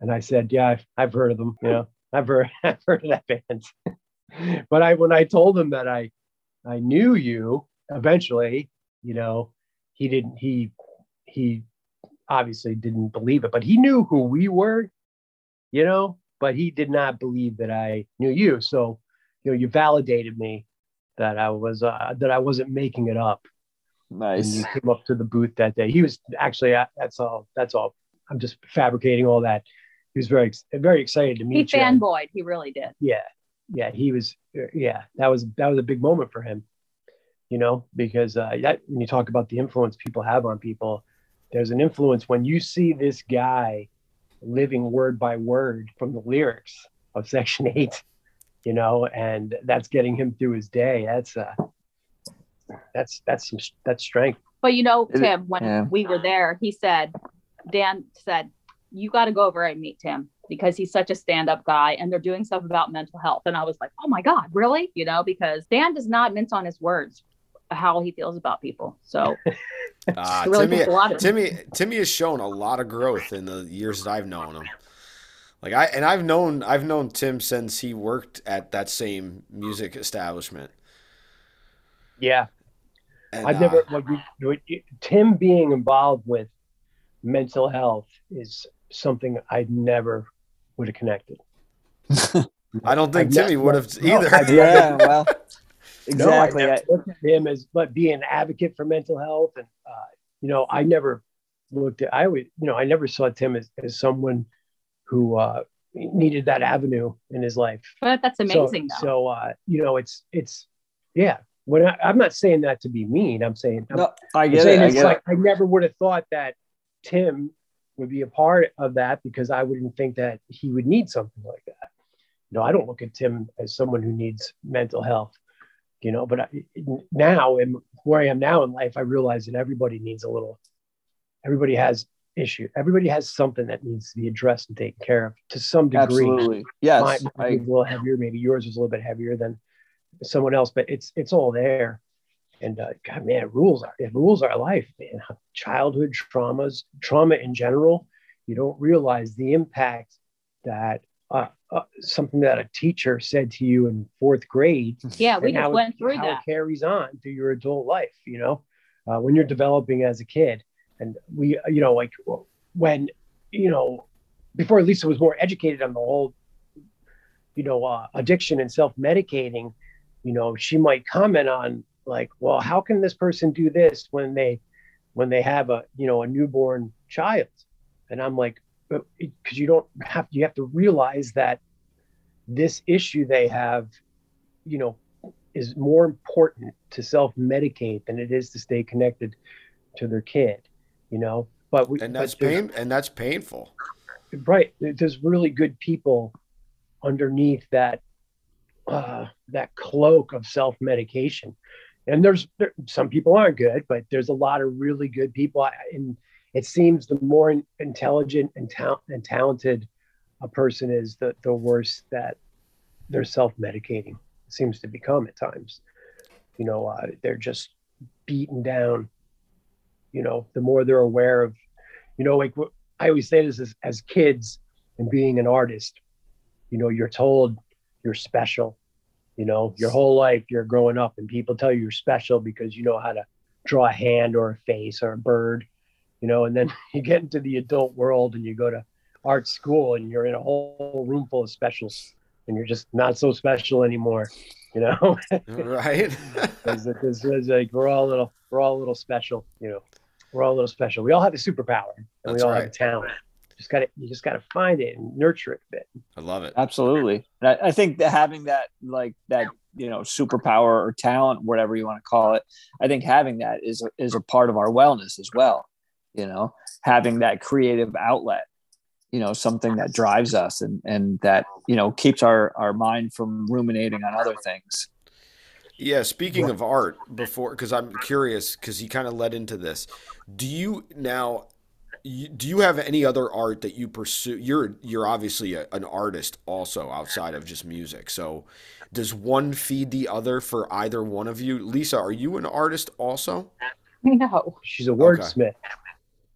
And I said, Yeah, I've, I've heard of them, you know, I've heard [laughs] I've heard of that band. [laughs] but I when I told him that I I knew you eventually, you know, he didn't he he obviously didn't believe it, but he knew who we were, you know, but he did not believe that I knew you. So, you know, you validated me that I was uh, that I wasn't making it up. And Nice. you came up to the booth that day. He was actually uh, that's all. That's all. I'm just fabricating all that. He was very very excited to He meet you. fanboyed. He really did. Yeah, yeah. He was. Yeah, that was that was a big moment for him. You know, because uh, that when you talk about the influence people have on people, there's an influence when you see this guy living word by word from the lyrics of Section Eight. You know, and that's getting him through his day. That's uh, that's that's some that's strength. But you know, Tim, when yeah. we were there, he said, Dan said, you got to go over and meet Tim because he's such a stand-up guy and they're doing stuff about mental health. And I was like, oh my God, really? You know, because Dan does not mince on his words how he feels about people. So [laughs] Uh, really Timmy, a lot of. Timmy, Timmy has shown a lot of growth in the years that I've known him. Like I and I've known I've known Tim since he worked at that same music establishment. Yeah, And, I've uh, never like you- you- Tim being involved with mental health is something I never would have connected. [laughs] I don't think I've Timmy would have [laughs] either. I've [laughs] yeah, well, exactly. never I- looked at him as but being an advocate for mental health, and uh, you know, I never looked at. I would, you know, I never saw Tim as, as someone who uh, needed that avenue in his life. but that's amazing So, though. so uh, you know, it's it's yeah. When I, I'm not saying that to be mean, I'm saying I'm no, I I'm get it. I it's get like it. I never would have thought that Tim would be a part of that because I wouldn't think that he would need something like that. You know, I don't look at Tim as someone who needs mental health. You know, but I, now and where I am now in life, I realize that everybody needs a little. Everybody has issue. Everybody has something that needs to be addressed and taken care of to some degree. Absolutely. Yes. Mine I, a little heavier. Maybe yours is a little bit heavier than someone else, but it's it's all there. And uh, God, man, it rules our it rules our life, man. Childhood traumas, trauma in general. You don't realize the impact that uh, uh, something that a teacher said to you in fourth grade. [laughs] yeah, we just how it- went through how that. it carries on through your adult life. You know, uh, when you're developing as a kid, and we, you know, like when you know, before Lisa was more educated on the whole, you know, uh, addiction and self medicating. You know, she might comment on like, well, how can this person do this when they when they have a you know a newborn child? And I'm like, because you don't have you have to realize that this issue they have, you know, is more important to self-medicate than it is to stay connected to their kid, you know. But we, and that's pain and that's painful. right there's really good people underneath that uh that cloak of self-medication. And there's there, some people aren't good but there's a lot of really good people. And it seems the more intelligent and, ta- and talented a person is the the worse that they're self-medicating seems to become at times. You know uh, they're just beaten down. You know the more they're aware of you know like I always say this as, as kids and being an artist, you know, you're told you're special, you know, your whole life you're growing up and people tell you you're special because you know how to draw a hand or a face or a bird, you know, and then [laughs] you get into the adult world and you go to art school and you're in a whole room full of specials and you're just not so special anymore, you know, [laughs] right? because it's, it's like we're all a little, we're all a little special, you know, we're all a little special. We all have a superpower and That's we all have a right. talent. Just got to, you just got to find it and nurture it a bit. I love it. Absolutely. And I, I think that having that like that you know superpower or talent, whatever you want to call it, I think having that is a, is a part of our wellness as well. You know, having that creative outlet, you know, something that drives us and and that you know keeps our our mind from ruminating on other things. Yeah, speaking of art, before because I'm curious because you kind of led into this. Do you now? You, do you have any other art that you pursue? You're you're obviously a, an artist also outside of just music. So, does one feed the other for either one of you? Lisa, are you an artist also? No, She's a wordsmith.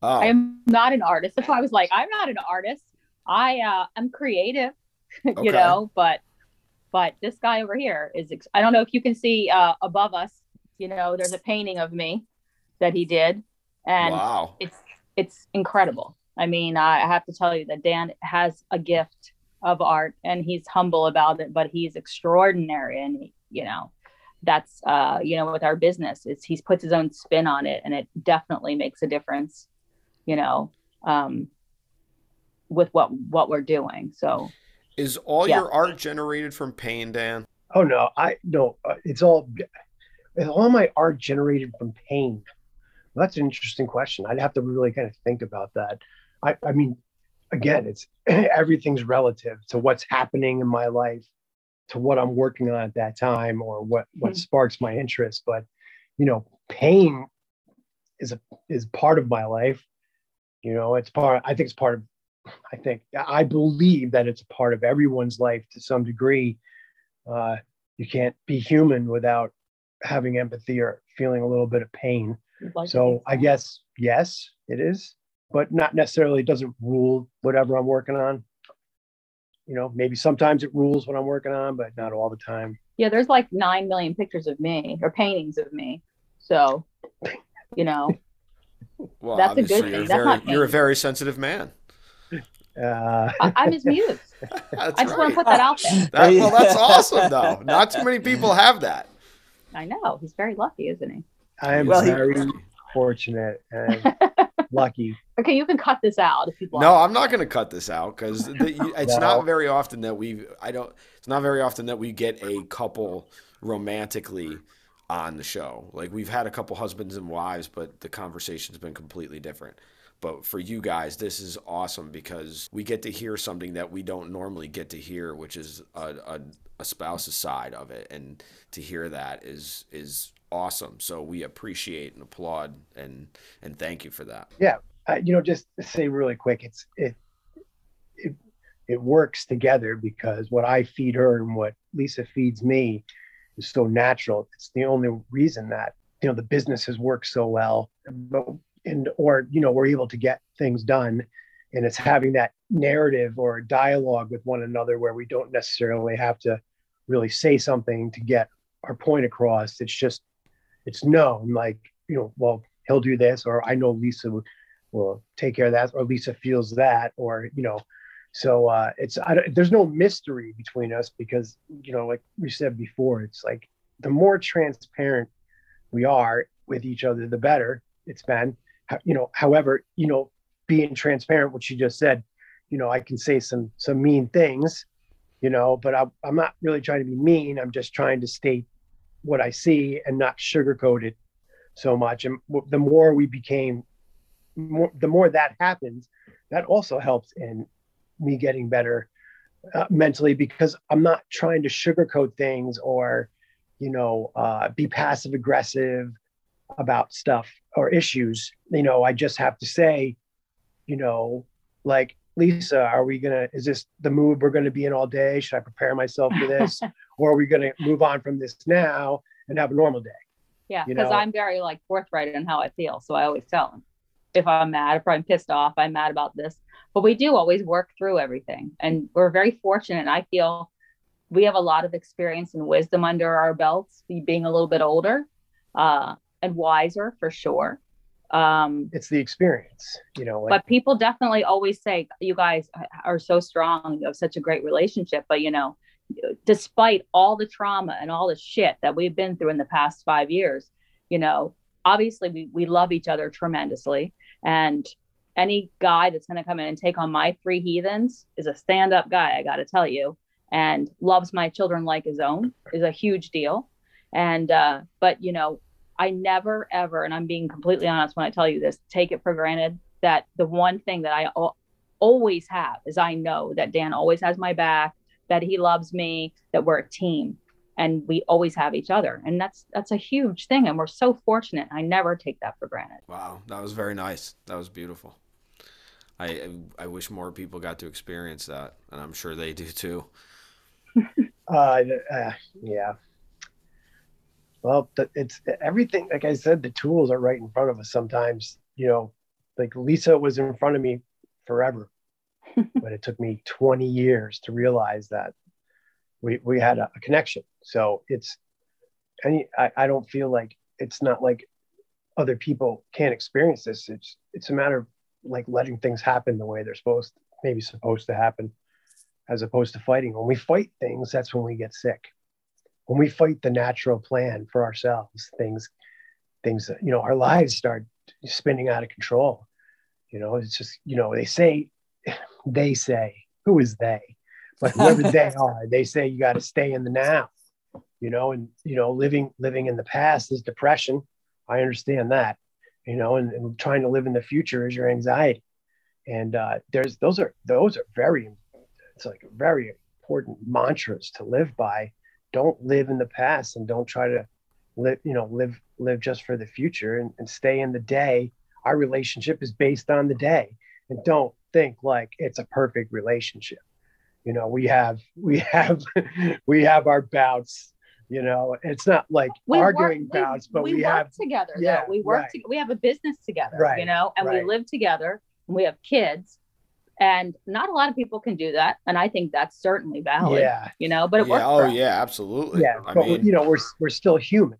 Oh, I am not an artist. That's why I was like, I'm not an artist. I uh, I'm creative, [laughs] Okay. you know, but but this guy over here is. Ex- I don't know if you can see uh, above us. You know, there's a painting of me that he did, and wow. it's it's incredible. I mean, I I have to tell you that Dan has a gift of art, and he's humble about it, but he's extraordinary, and he, you know, that's uh, you know, with our business, it's he's puts his own spin on it, and it definitely makes a difference, you know, um, with what what we're doing. So Is all Yeah. your art generated from pain, Dan? Oh no, I no. Uh, it's all it's all my art generated from pain. That's an interesting question. I'd have to really kind of think about that. I, I mean, again, it's [clears throat] everything's relative to what's happening in my life, to what I'm working on at that time, or what what Mhm. sparks my interest. But you know, pain is a is part of my life. You know, it's part. I think it's part of. I think I believe that it's a part of everyone's life to some degree. Uh, you can't be human without having empathy or feeling a little bit of pain. I'd like So I guess yes, it is, but not necessarily. It doesn't rule whatever I'm working on. You know, maybe sometimes it rules what I'm working on, but not all the time. yeah, there's like nine million pictures of me or paintings of me. So, you know, [laughs] Well, That's a good thing. You're, That's very, not you're a very sensitive man. Uh, I, I'm his muse. [laughs] That's I just want to put that out there. [laughs] That, well, that's awesome, though. Not too many people have that. I know he's very lucky, isn't he? I am Well, he- very fortunate and [laughs] lucky. Okay, you can cut this out if you'd like. No, I'm not going to cut this out because [laughs] it's No. not very often that we. I don't. It's not very often that we get a couple romantically on the show. Like we've had a couple husbands and wives, but the conversation's been completely different. But for you guys, this is awesome because we get to hear something that we don't normally get to hear, which is a, a, a spouse's side of it, and to hear that is is awesome. So we appreciate and applaud and and thank you for that. uh, you know, just say really quick, it's it, it it works together because what I feed her and what Lisa feeds me is so natural. It's the only reason that you know the business has worked so well, but and or you know we're able to get things done, and it's having that narrative or dialogue with one another where we don't necessarily have to really say something to get our point across. It's just it's known, like you know, well he'll do this, or I know Lisa will take care of that or lisa feels that or you know so uh it's I there's no mystery between us because you know like we said before it's like the more transparent we are with each other, the better it's been. You know, however, you know, being transparent, what you just said, you know, I can say some some mean things, you know, but I, I'm not really trying to be mean. I'm just trying to state what I see and not sugarcoat it so much. And the more we became, more, the more that happens, that also helps in me getting better uh, mentally because I'm not trying to sugarcoat things or, you know, uh, be passive aggressive about stuff or issues. You know, I just have to say, you know, like, Lisa, are we gonna? Is this the mood we're gonna be in all day? Should I prepare myself for this, [laughs] or are we gonna move on from this now and have a normal day? Yeah, because I'm very like forthright in how I feel, so I always tell them if I'm mad, if I'm pissed off, I'm mad about this. But we do always work through everything, and we're very fortunate. I feel we have a lot of experience and wisdom under our belts, being a little bit older uh, and wiser for sure um it's the experience you know like, but people definitely always say you guys are so strong you have such a great relationship but you know despite all the trauma and all the shit that we've been through in the past five years you know obviously we, we love each other tremendously. And any guy that's going to come in and take on my three heathens is a stand-up guy i got to tell you and loves my children like his own is a huge deal. And uh but you know I never ever, and I'm being completely honest when I tell you this, take it for granted that the one thing that I always have is I know that Dan always has my back, that he loves me, that we're a team and we always have each other. And that's that's a huge thing and we're so fortunate. I never take that for granted. Wow, that was very nice. That was beautiful. I I wish more people got to experience that, and I'm sure they do too. [laughs] uh, uh, yeah, well, it's everything. Like I said, the tools are right in front of us. Sometimes, you know, like Lisa was in front of me forever, [laughs] but it took me 20 years to realize that we we had a, a connection. So it's, any I, I don't feel like it's not like other people can't experience this. It's it's a matter of like letting things happen the way they're supposed, maybe supposed to happen, as opposed to fighting. When we fight things, that's when we get sick when we fight the natural plan for ourselves, things, things, you know, our lives start spinning out of control. You know, it's just, you know, they say, [sighs] they say, who is they? But whoever [laughs] they are, they say you got to stay in the now. You know, and you know, living living in the past is depression. I understand that. You know, and, and trying to live in the future is your anxiety. And uh, there's those are those are very, it's like very important mantras to live by don't live in the past and don't try to live you know live live just for the future and, and stay in the day our relationship is based on the day and don't think like it's a perfect relationship you know we have [laughs] we have we have our bouts you know it's not like we arguing work, bouts but we, we have together yeah though. we work right. to, we have a business together right. you know and right. we live together and we have kids and not a lot of people can do that and i think that's certainly valid yeah. you know but it yeah, oh yeah absolutely. Yeah I but mean, you know we're we're still human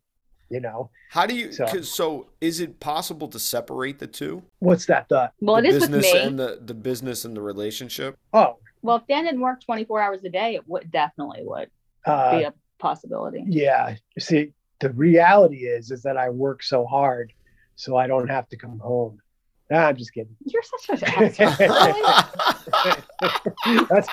you know? How do you so, so, is it possible to separate the two? What's that the well the it is with me. and the the business and the relationship? Oh. Well if dan didn't work 24 hours a day it would definitely would uh, be a possibility. yeah. You see the reality is is that i work so hard so i don't have to come home Nah, I'm just kidding. You're such a That's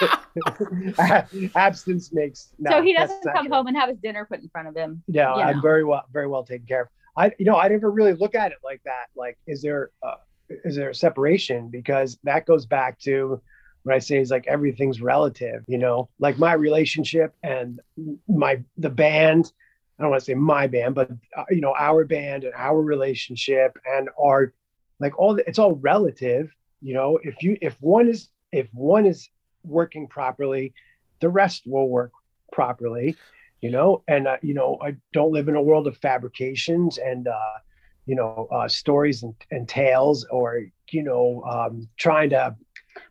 [laughs] abstinence makes. No, so he doesn't come true. home and have his dinner put in front of him. No, I'm know. very well, very well taken care of. I, you know, I never really look at it like that. Like, is there, uh, is there a separation? Because that goes back to what I say is like everything's relative. You know, like my relationship and my the band. I don't want to say my band, but uh, you know, our band and our relationship and our like all the, it's all relative you know? If you if one is if one is working properly the rest will work properly you know? And uh, you know i don't live in a world of fabrications and uh you know uh stories and, and tales or you know um trying to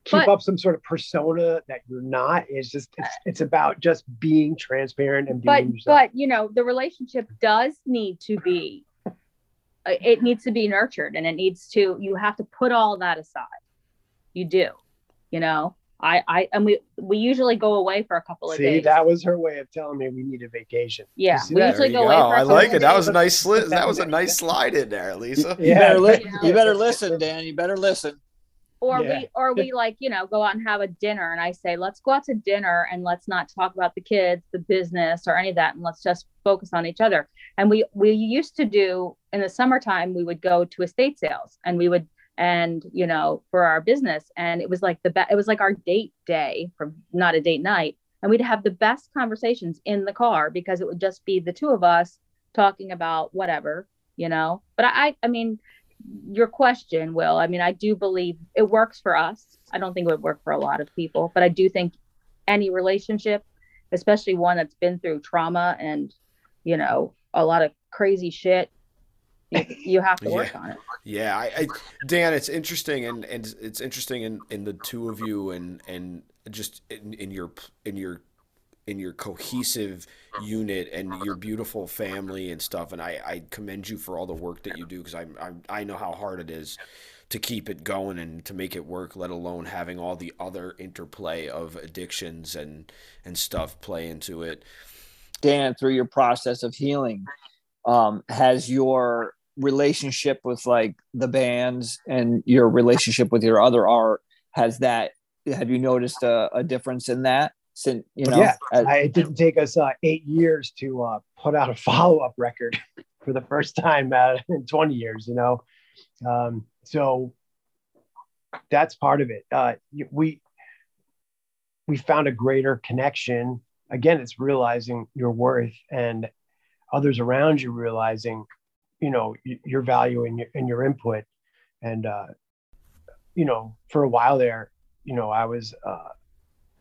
keep but, up some sort of persona that you're not. It's just it's, it's about just being transparent and being but yourself. but you know the relationship does need to be Uh, it needs to be nurtured and it needs to you have to put all that aside you do you know I, I, and we, we usually go away for a couple of See, days. that was her way of telling me we need a vacation. yeah, see we that? Usually go go. away for a I like of it. That was a nice sli- That was a nice slide in there, Lisa. [laughs] You Yeah. better li- Yeah. you better listen, Dan. You better listen. Or Yeah. we or we like you know go out and have a dinner and i say let's go out to dinner and let's not talk about the kids the business or any of that and let's just focus on each other and we we used to do in the summertime we would go to estate sales and we would and you know for our business and it was like the best it was like our date day from not a date night and we'd have the best conversations in the car because it would just be the two of us talking about whatever you know but i i mean your question, Will, I mean, I do believe it works for us. I don't think it would work for a lot of people, but I do think any relationship, especially one that's been through trauma and, you know, a lot of crazy shit, you, you have to [laughs] work Yeah. on it. Yeah, I, I Dan, it's interesting and, and it's interesting in, in the two of you and and just in, in your in your your cohesive unit and your beautiful family and stuff. And I, I commend you for all the work that you do because I, I I know how hard it is to keep it going and to make it work. Let alone having all the other interplay of addictions and and stuff play into it. Dan, through your process of healing, um, has your relationship with like the bands and your relationship with your other art has that have you noticed a, a difference in that since you know yeah, as- it didn't take us uh, eight years to uh, put out a [laughs] follow-up record for the first time uh, in 20 years. You know, um, so that's part of it. Uh, we we found a greater connection. Again, it's realizing your worth and others around you realizing, you know, your value and your and your input. And uh, you know, for a while there, you know, I was uh,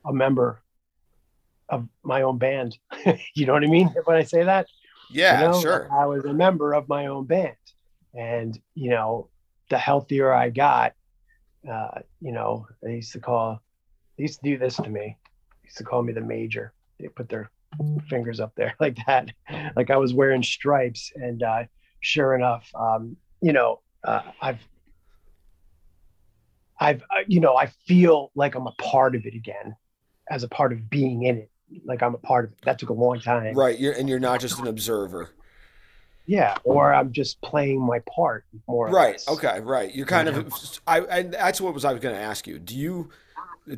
a member of my own band. [laughs] you know what I mean when I say that? Yeah, you know? sure. I was a member of my own band, and you know, the healthier I got, uh, you know, they used to call, they used to do this to me. They used to call me the major. They put their fingers up there [laughs] like that, like I was wearing stripes. And uh, sure enough, um, you know, uh, I've, I've, uh, you know, I feel like I'm a part of it again, as a part of being in it. Like I'm a part of it. That took a long time. Right, you're and you're not just an observer. Yeah, or I'm just playing my part more. or Right. Okay. Right. You're kind of. I. And that's what was I was going to ask you. Do you,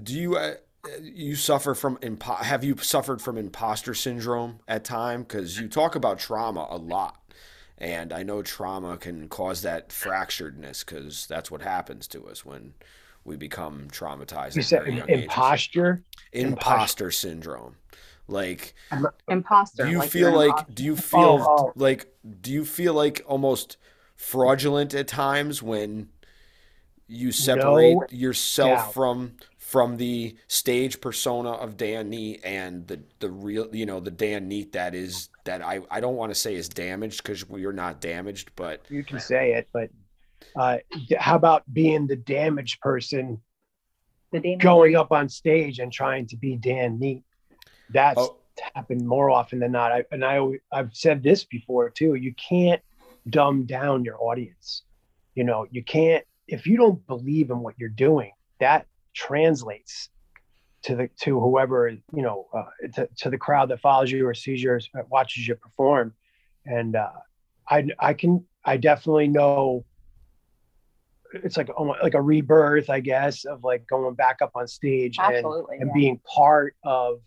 do you, uh, you suffer from impo- Have you suffered from imposter syndrome at time? Because you talk about trauma a lot, and I know trauma can cause that fracturedness because that's what happens to us when we become traumatized. You said imposture. Imposter syndrome. Like, Imposter. do you like feel like imposter. do you feel Oh, oh. like do you feel like almost fraudulent at times when you separate No yourself doubt. from from the stage persona of Dan Neet and the the real you know the Dan Neet that is that I I don't want to say is damaged because you're not damaged but you can say it, but uh, how about being the damaged person the demon? going up on stage and trying to be Dan Neet? That's Oh. happened more often than not. I, and I I've said this before too. You can't dumb down your audience. You know, you can't if you don't believe in what you're doing. That translates to the to whoever you know uh, to, to the crowd that follows you or sees you or watches you perform. And uh, I I can I definitely know it's like almost like a rebirth, I guess, of like going back up on stage and, and yeah. being part of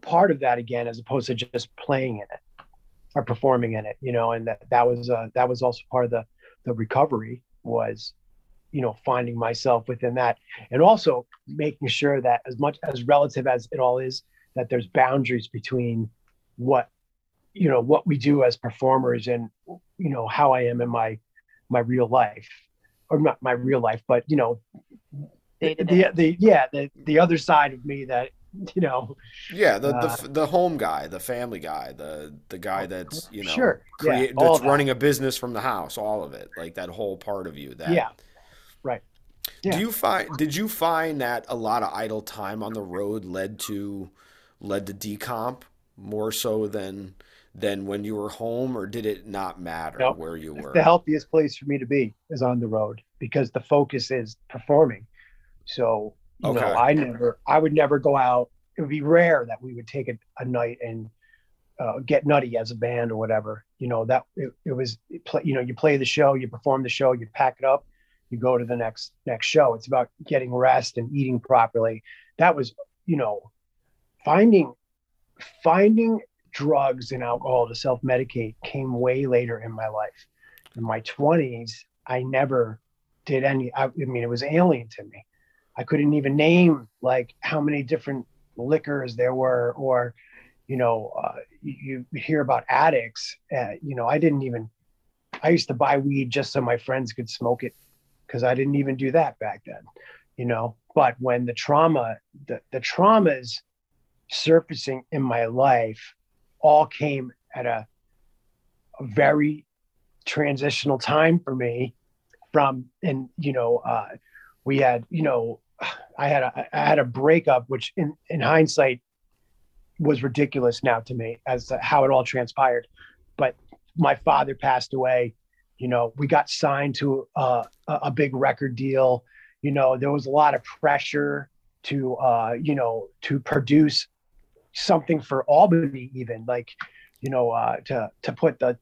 part of that again, as opposed to just playing in it or performing in it, you know. And that that was uh, that was also part of the the recovery was, you know, finding myself within that, and also making sure that as much as relative as it all is, that there's boundaries between what you know what we do as performers and you know how I am in my my real life or not my real life but you know the, the the yeah the the other side of me that you know yeah the Uh, the, the home guy the family guy the the guy that's you know Sure, yeah, create, all that's that. running a business from the house all of it like that whole part of you that yeah right Yeah. Do you find did you find that a lot of idle time on the road led to led to decomp more so than than when you were home or did it not matter Nope. where you were? the healthiest place for me to be is on the road because the focus is performing so You Okay. know, I never, I would never go out. It would be rare that we would take a, a night and uh, get nutty as a band or whatever. You know, that it, it was, it play, you know, you play the show, you perform the show, you pack it up, you go to the next next show. It's about getting rest and eating properly. That was, you know, finding finding drugs and alcohol to self medicate came way later in my life. In my 20s, I never did any, I, I mean, it was alien to me. I couldn't even name like how many different liquors there were, or, you know, uh, you, you hear about addicts. Uh, you know, I didn't even, I used to buy weed just so my friends could smoke it because I didn't even do that back then, you know. But when the trauma, the, the traumas surfacing in my life all came at a, a very transitional time for me from and you know uh we had you know i had a i had a breakup which in in hindsight was ridiculous now to me as to how it all transpired. But my father passed away you know we got signed to uh, a, a big record deal. You know there was a lot of pressure to uh you know to produce something for albany even like you know uh to to put the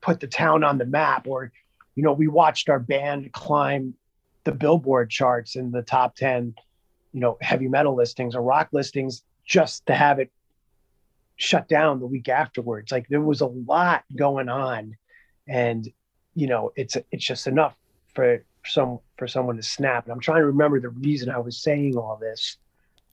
put the town on the map or you know we watched our band climb the billboard charts in the top 10 you know heavy metal listings or rock listings just to have it shut down the week afterwards. Like there was a lot going on and you know it's it's just enough for some for someone to snap. And i'm trying to remember the reason i was saying all this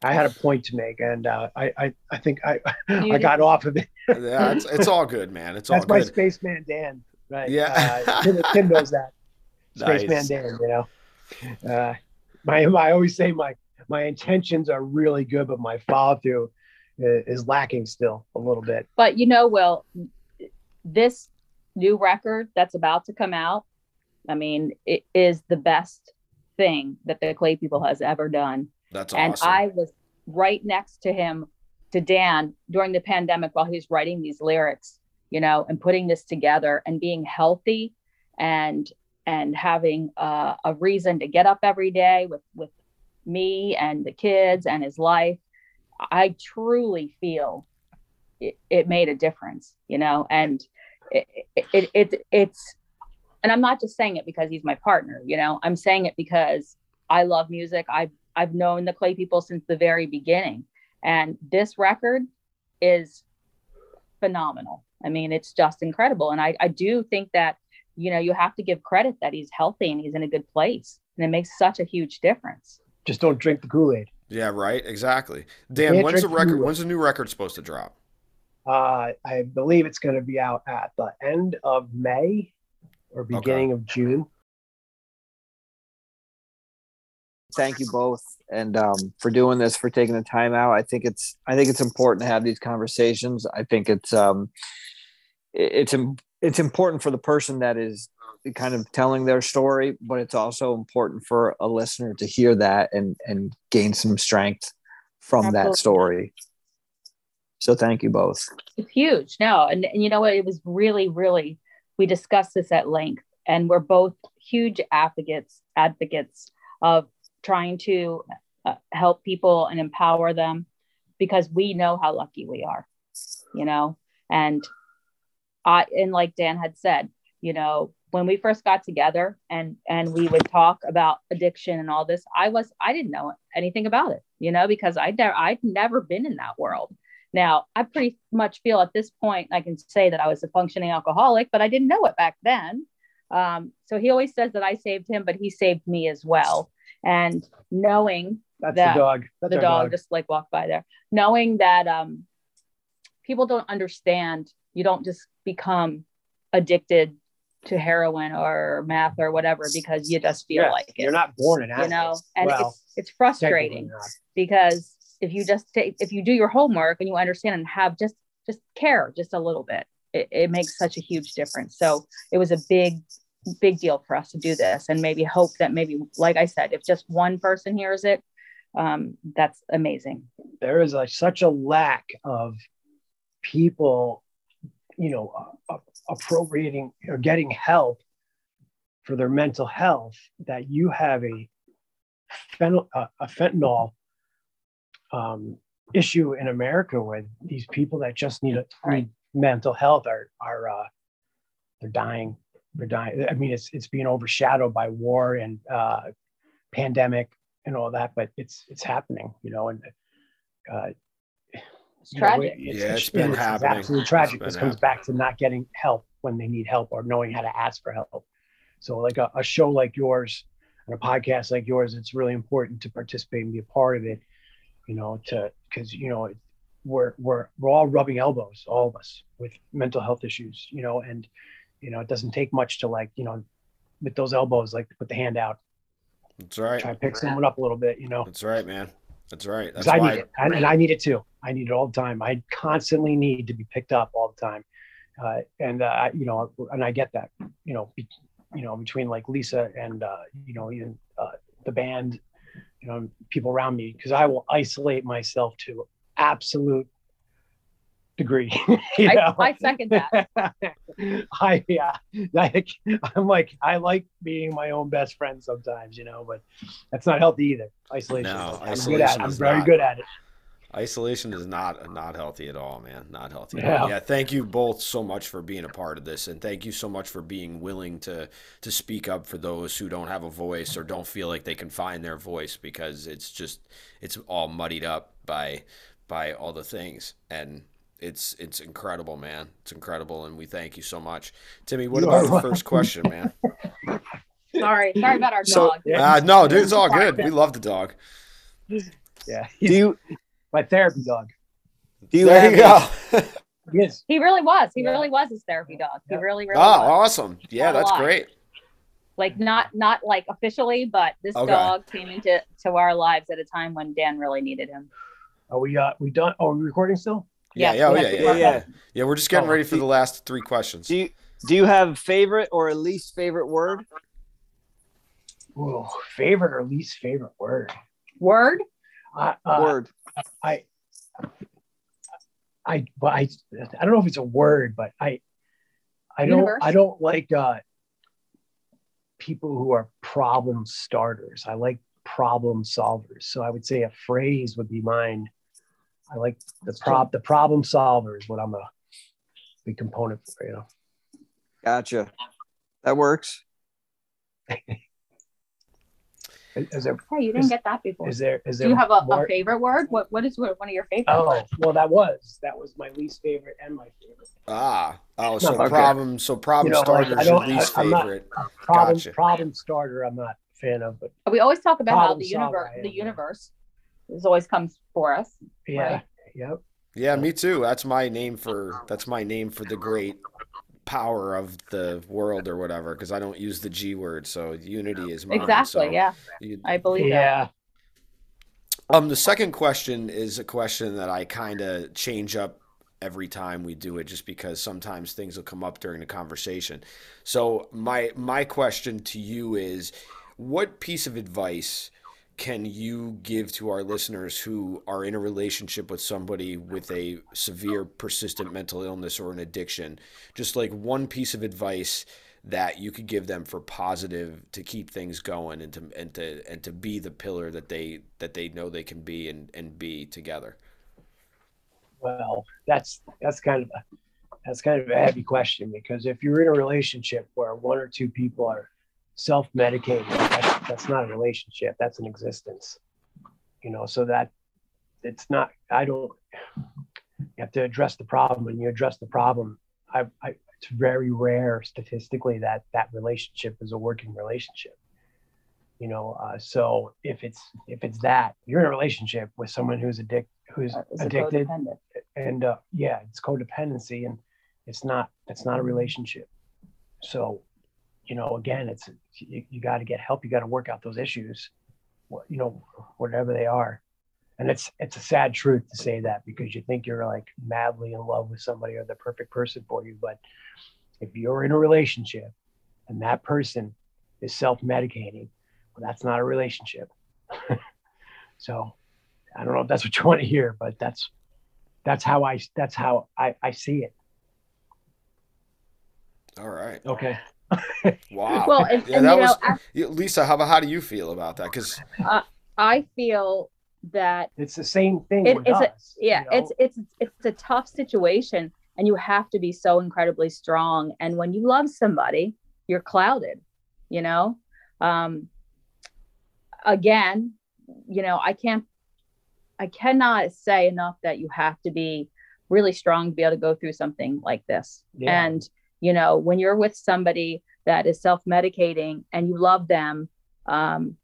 i had a point to make and uh, I, I i think i i got off of it yeah, it's, it's all good, man. It's all good. that's my spaceman dan right Yeah. uh, Tim, Tim knows that [laughs] Nice. spaceman dan you know uh my i always say my my intentions are really good but my follow through is lacking still a little bit But you know, Will, this new record that's about to come out, I mean, it is the best thing that the Clay People has ever done. That's and. I was right next to him, to Dan, during the pandemic while he was writing these lyrics, you know, and putting this together and being healthy and and having uh, a reason to get up every day with with me and the kids and his life. I truly feel it, it made a difference, you know, and it, it, it, it it's and I'm not just saying it because he's my partner, you know, I'm saying it because I love music. I've I've known the Clay people since the very beginning. And this record is phenomenal. I mean, it's just incredible. And I, I do think that, you know, you have to give credit that he's healthy and he's in a good place. And it makes such a huge difference. just don't drink the kool-aid yeah, right. Exactly. Dan, when's the record? Kool-Aid. When's the new record supposed to drop? uh i believe it's going to be out at the end of may or beginning of june thank you both and um, for doing this for taking the time out i think it's i think it's important to have these conversations i think it's um it- it's it's important for the person that is kind of telling their story but it's also important for a listener to hear that and and gain some strength from Absolutely. that story so thank you both It's huge. No, and, and you know what? It was really, really, we discussed this at length, and we're both huge advocates, advocates of trying to uh, help people and empower them because we know how lucky we are, you know, and I, and like Dan had said, you know, when we first got together and and we would talk about addiction and all this, I was I didn't know anything about it, you know, because I never I'd never been in that world. Now, I pretty much feel at this point I can say that I was a functioning alcoholic, but I didn't know it back then. Um, so he always says that I saved him, but he saved me as well. And knowing that's That- the dog that's the our dog, just like walked by there, knowing that um, people don't understand, you don't just become addicted to heroin or math or whatever because you just feel Yeah, like it. you're not born an you know, and Well, it's it's frustrating because if you just take if you do your homework and you understand and have just just care just a little bit it, it makes such a huge difference. So it was a big big deal for us to do this and maybe hope that maybe like i said if just one person hears it um, that's amazing. There is like such a lack of people you know uh, appropriating or getting help for their mental health that you have a fentanyl, uh, a fentanyl um, issue in America with. These people that just need, a, need mental health are are uh, they're dying. They're dying. I mean, it's it's being overshadowed by war and uh, pandemic and all that, but it's it's happening, you know, and uh, it's tragic. Know, it's, yeah, it's been it's, happening. It's absolutely tragic. This comes back to not getting help when they need help or knowing how to ask for help. So, like a, a show like yours and a podcast like yours, it's really important to participate and be a part of it. You know, to because you know we're we're we're all rubbing elbows, all of us, with mental health issues. You know, and you know it doesn't take much to like you know with those elbows like to put the hand out. That's right. Try to pick someone up a little bit. You know. That's right, man. That's right. That's I need it, and, and I need it too. I need it all the time. I constantly need to be picked up all the time, uh, and uh, you know, and I get that. You know, be, you know, between like Lisa and uh, you know even uh, the band, you know, people around me, because I will isolate myself to absolute degree. [laughs] I, I, second that. [laughs] I yeah, like I'm like I like being my own best friend sometimes, you know, but that's not healthy either. Isolation. No, I'm isolation good at it. I'm very not, good at it. Isolation is not not healthy at all, man. Not healthy. Yeah. yeah. Thank you both so much for being a part of this, and thank you so much for being willing to to speak up for those who don't have a voice or don't feel like they can find their voice because it's just it's all muddied up by by all the things and it's it's incredible, man. It's incredible, and we thank you so much, Timmy. What you about the first question, man? [laughs] sorry, sorry about our so, dog. Uh, no, dude, it's all good. We love the dog. Yeah, do you [laughs] my therapy dog? Do you there you go. [laughs] yes, he really was. He really was his therapy dog. He really, really. Oh, was. awesome! Yeah, that's great. Like not not like officially, but this okay. dog came into to our lives at a time when Dan really needed him. Are we uh we done? Oh, are we recording still? Yeah, yeah, oh, yeah, yeah, yeah, yeah. we're just getting oh, ready for the last three questions. Do you do you have favorite or least favorite word? Oh, favorite or least favorite word? Word. Uh, uh, word. I. I, I, I don't know if it's a word, but I, I don't, Universe. I don't like uh, people who are problem starters. I like problem solvers. So I would say a phrase would be mine. I like the prop the problem solver is what I'm a big component for, you know. Gotcha. That works. is, there, hey, you didn't is, get that before. Is there is there Do you have a, a, favorite word? What what is one of your favorite? Oh, well that was that was my least favorite and my favorite. Ah. Oh, so okay. problem so problem you know, starter is your least I, favorite. problem gotcha. problem starter I'm not a fan of, but we always talk about how the universe the universe this always comes for us. Yeah. Right? Yep. Yeah, me too. That's my name for that's my name for the great power of the world or whatever because I don't use the G word. So unity is mine. Exactly. So yeah. You, I believe yeah. That. Um, the second question is a question that I kind of change up every time we do it just because sometimes things will come up during the conversation. So my my question to you is what piece of advice can you give to our listeners who are in a relationship with somebody with a severe persistent mental illness or an addiction just like one piece of advice that you could give them for positive to keep things going and to and to and to be the pillar that they that they know they can be and and be together? Well that's that's kind of a that's kind of a heavy question because if you're in a relationship where one or two people are self-medicating. That's, that's not a relationship. That's an existence. You know so that it's not i don't you have to address the problem. When you address the problem I, I it's very rare statistically that that relationship is a working relationship. You know uh, so if it's if it's that you're in a relationship with someone who's addict who's uh, addicted and uh, yeah it's codependency and it's not it's not a relationship. So you know, again, it's you, you got to get help. You got to work out those issues, you know, whatever they are. And it's it's a sad truth to say that because you think you're like madly in love with somebody or the perfect person for you, but if you're in a relationship and that person is self-medicating, well, that's not a relationship. [laughs] so I don't know if that's what you want to hear, but that's that's how I that's how I, I see it. All right. Okay. Wow. Well, and, yeah, and that you know, was I, Lisa. How how do you feel about that? Because I feel that It's the same thing It- with it's a- yeah you know? it's it's it's a tough situation and you have to be so incredibly strong and when you love somebody you're clouded you know um again you know i can't i cannot say enough that you have to be really strong to be able to go through something like this Yeah. and you know when you're with somebody that is self-medicating and you love them um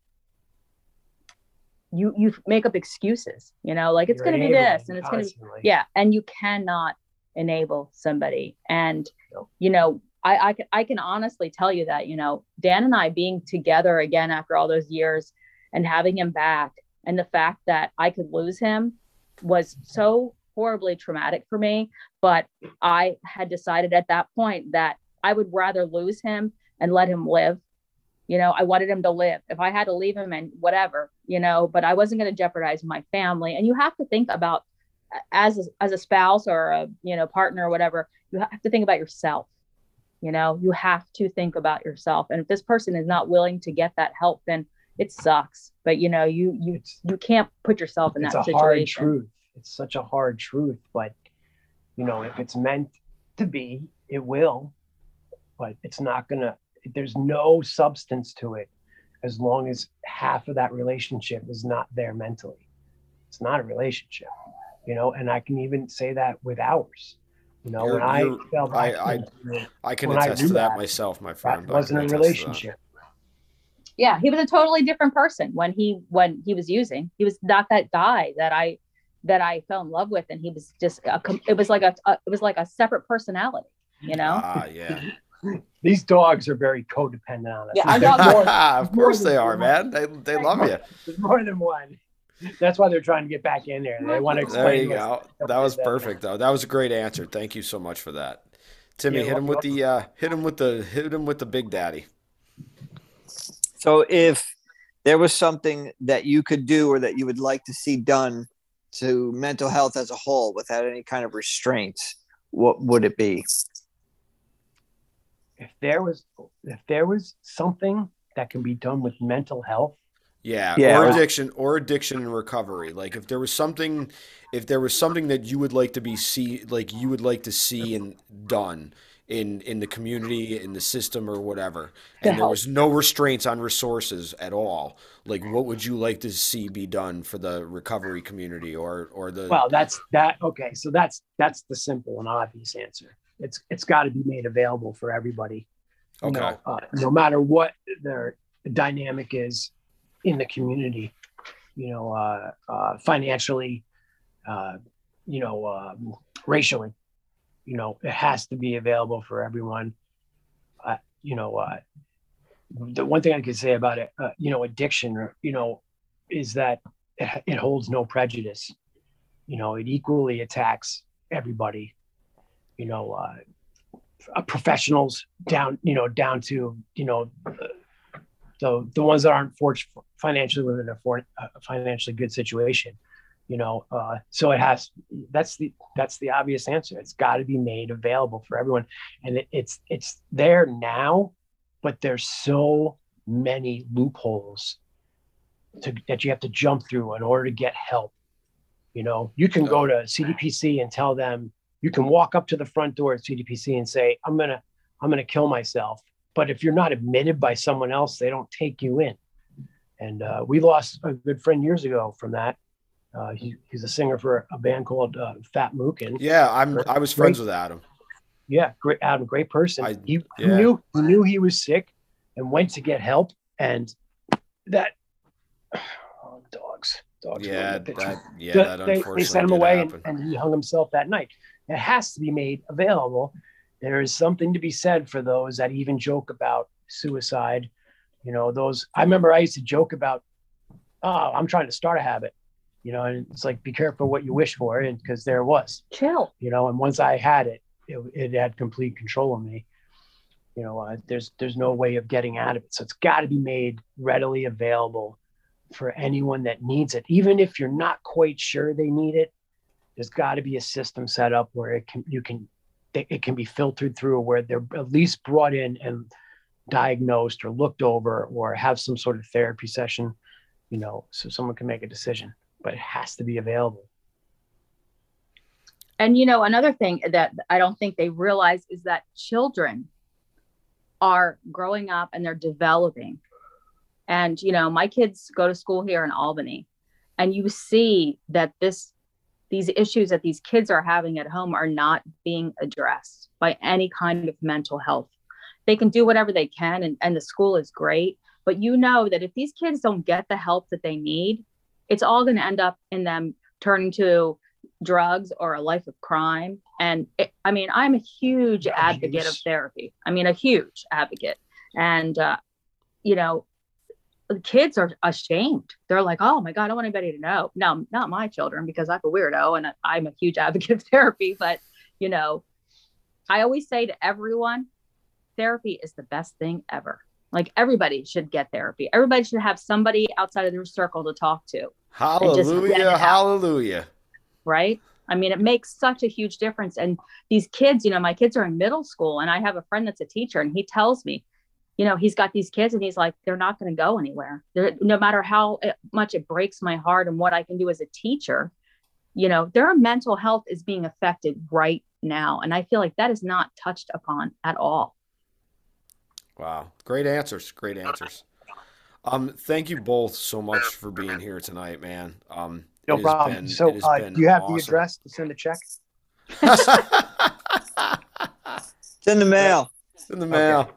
you you make up excuses you know like it's going to be this and it's going to be yeah and you cannot enable somebody. And No. you know I, I can i can honestly tell you that you know dan and i being together again after all those years and having him back and the fact that i could lose him was so horribly traumatic for me but i had decided at that point that i would rather lose him and let him live. You know i wanted him to live. If i had to leave him and whatever you know but i wasn't going to jeopardize my family. And you have to think about as a, as a spouse or a you know partner or whatever you have to think about yourself. You know you have to think about yourself. And if this person is not willing to get that help then it sucks. But you know you you It's- you can't put yourself in it's that a hard situation. truth. It's such a hard truth, but you know, if it's meant to be, it will. But it's not gonna. There's no substance to it, as long as half of that relationship is not there mentally. It's not a relationship, you know. And I can even say that with ours. You know, You're- when I you're- fell I- back I- into I can When I attest to that, that, myself, my friend. that wasn't a attest to that. relationship. yeah he was a totally different person when he when he was using he was not that guy that i that i fell in love with and he was just a, it was like a, a it was like a separate personality you know Ah, yeah. [laughs] These dogs are very codependent on us. Yeah, I There's got more- [laughs] of course they are, one. man. They they love you. There's more than one. That's why they're trying to get back in there. They want to explain. There you go. That was that- perfect, though. That was a great answer. Thank you so much for that, Timmy. Yeah, hit him with the uh, hit him with the hit him with the big daddy. So if there was something that you could do or that you would like to see done to mental health as a whole without any kind of restraints, what would it be? If there was, if there was something that can be done with mental health, Yeah, Yeah, or addiction, or addiction and recovery. Like if there was something, if there was something that you would like to be see, like you would like to see and done in in the community, in the system, or whatever, and there was no restraints on resources at all. Like, what would you like to see be done for the recovery community, or or the? well, that's that. Okay, so that's that's the simple and obvious answer. It's it's got to be made available for everybody. You Okay. know, uh, no matter what their dynamic is in the community, you know, uh, uh, financially, uh, you know, um, racially, you know, it has to be available for everyone. Uh, you know, uh, the one thing I could say about it, uh, you know, addiction, you know, is that it, it holds no prejudice. You know, it equally attacks everybody. You know, uh, uh, professionals down, you know, down to you know, uh, the the ones that aren't fortunate financially within a, for, a financially good situation. You know, uh, so it has. That's the that's the obvious answer. It's got to be made available for everyone, and it, it's it's there now, but there's so many loopholes to, that you have to jump through in order to get help. You know, you can go to CDPC and tell them you can walk up to the front door at CDPC and say, "I'm gonna, I'm gonna kill myself." But if you're not admitted by someone else, they don't take you in. And uh, we lost a good friend years ago from that. Uh, he, he's a singer for a band called uh, Fat Mookin. yeah, I'm. I was friends with Adam. Yeah, great Adam, great person. I- he he yeah. knew he knew he was sick and went to get help. And that oh, [sighs] dogs, dogs. Yeah, that. Yeah, The- that they, they sent him away and, and he hung himself that night. It has to be made available. There is something to be said for those that even joke about suicide. You know, those I remember I used to joke about, oh, I'm trying to start a habit. You know, and it's like be careful what you wish for, and because there it was. Chill. You know and once i had it it, it had complete control of me. You know uh, there's there's no way of getting out of it. So it's got to be made readily available for anyone that needs it. Even if you're not quite sure they need it there's got to be a system set up where it can you can it can be filtered through where they're at least brought in and diagnosed or looked over or have some sort of therapy session, you know, so someone can make a decision, but it has to be available. And you know, another thing that I don't think they realize is that children are growing up and they're developing. And you know, my kids go to school here in Albany, and you see that this these issues that these kids are having at home are not being addressed by any kind of mental health. They can do whatever they can, and, and the school is great. But you know that if these kids don't get the help that they need, it's all going to end up in them turning to drugs or a life of crime. And it, I mean, I'm a huge advocate of therapy. I mean, a huge advocate. And, uh, you know, the kids are ashamed. They're like, oh my God, I don't want anybody to know. No, not my children, because I'm a weirdo and I'm a huge [laughs] advocate of therapy. But, you know, I always say to everyone, therapy is the best thing ever. Like everybody should get therapy. Everybody should have somebody outside of their circle to talk to. Hallelujah. Hallelujah. Right. I mean, it makes such a huge difference. And these kids, you know, my kids are in middle school, and I have a friend that's a teacher, and he tells me, you know, he's got these kids, and he's like, they're not going to go anywhere. They're, no matter how eh, much it breaks my heart and what I can do as a teacher, you know, their mental health is being affected right now. And I feel like that is not touched upon at all. Wow. Great answers. Great answers. Um, thank you both so much for being here tonight, man. Um, no problem. Been, so, uh, do you have awesome. the address to send a check? [laughs] Send the mail. Send the mail. Okay.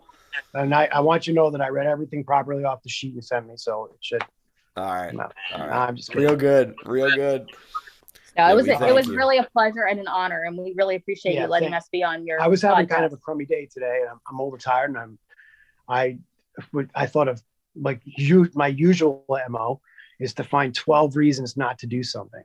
And I, I want you to know that I read everything properly off the sheet you sent me, so it should. All right. No, All right. No, I'm just kidding. real good. Real good. No, it was a, it was you. really a pleasure and an honor, and we really appreciate yeah, you letting us be on your. I was having kind of a crummy day today, and I'm, I'm overtired, and I'm, I, I thought of like you my usual mo is to find 12 reasons not to do something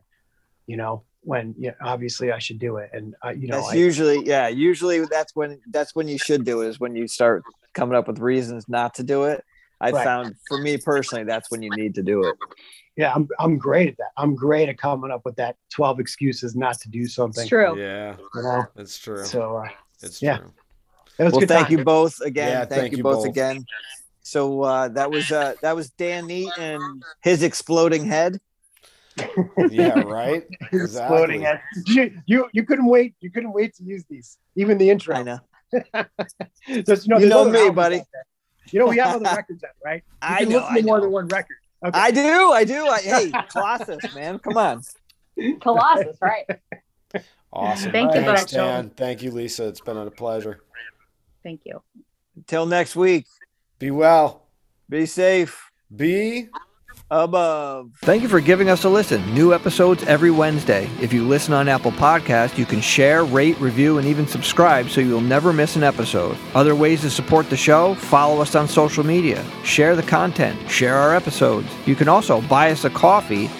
you know when you know, obviously i should do it and uh, you know that's I, usually yeah usually that's when that's when you should do it is when you start coming up with reasons not to do it i right. found for me personally that's when you need to do it yeah I'm, I'm great at that i'm great at coming up with that 12 excuses not to do something it's true yeah you know? it's true so uh, it's yeah true. well thank time. you both again yeah, thank, thank, you both, both. again so uh, that was uh, that was Dan Neet and his exploding head. yeah, [laughs] right. Exactly. Exploding head. You, you you couldn't wait. You couldn't wait to use these. Even the intro. I know. [laughs] so, you know, you know me, buddy. You know we have other [laughs] records out, right? You I know. Listen to more than one record. Okay. I do. I do. I, hey, Colossus, man, come on. Colossus, right? Awesome. Thank you, Thanks, Dan. Thank you, Lisa. It's been a pleasure. Thank you. Until next week. Be well. Be safe. Be above. Thank you for giving us a listen. New episodes every Wednesday. If you listen on Apple Podcast, you can share, rate, review, and even subscribe so you'll never miss an episode. Other ways to support the show, follow us on social media, share the content, share our episodes. You can also buy us a coffee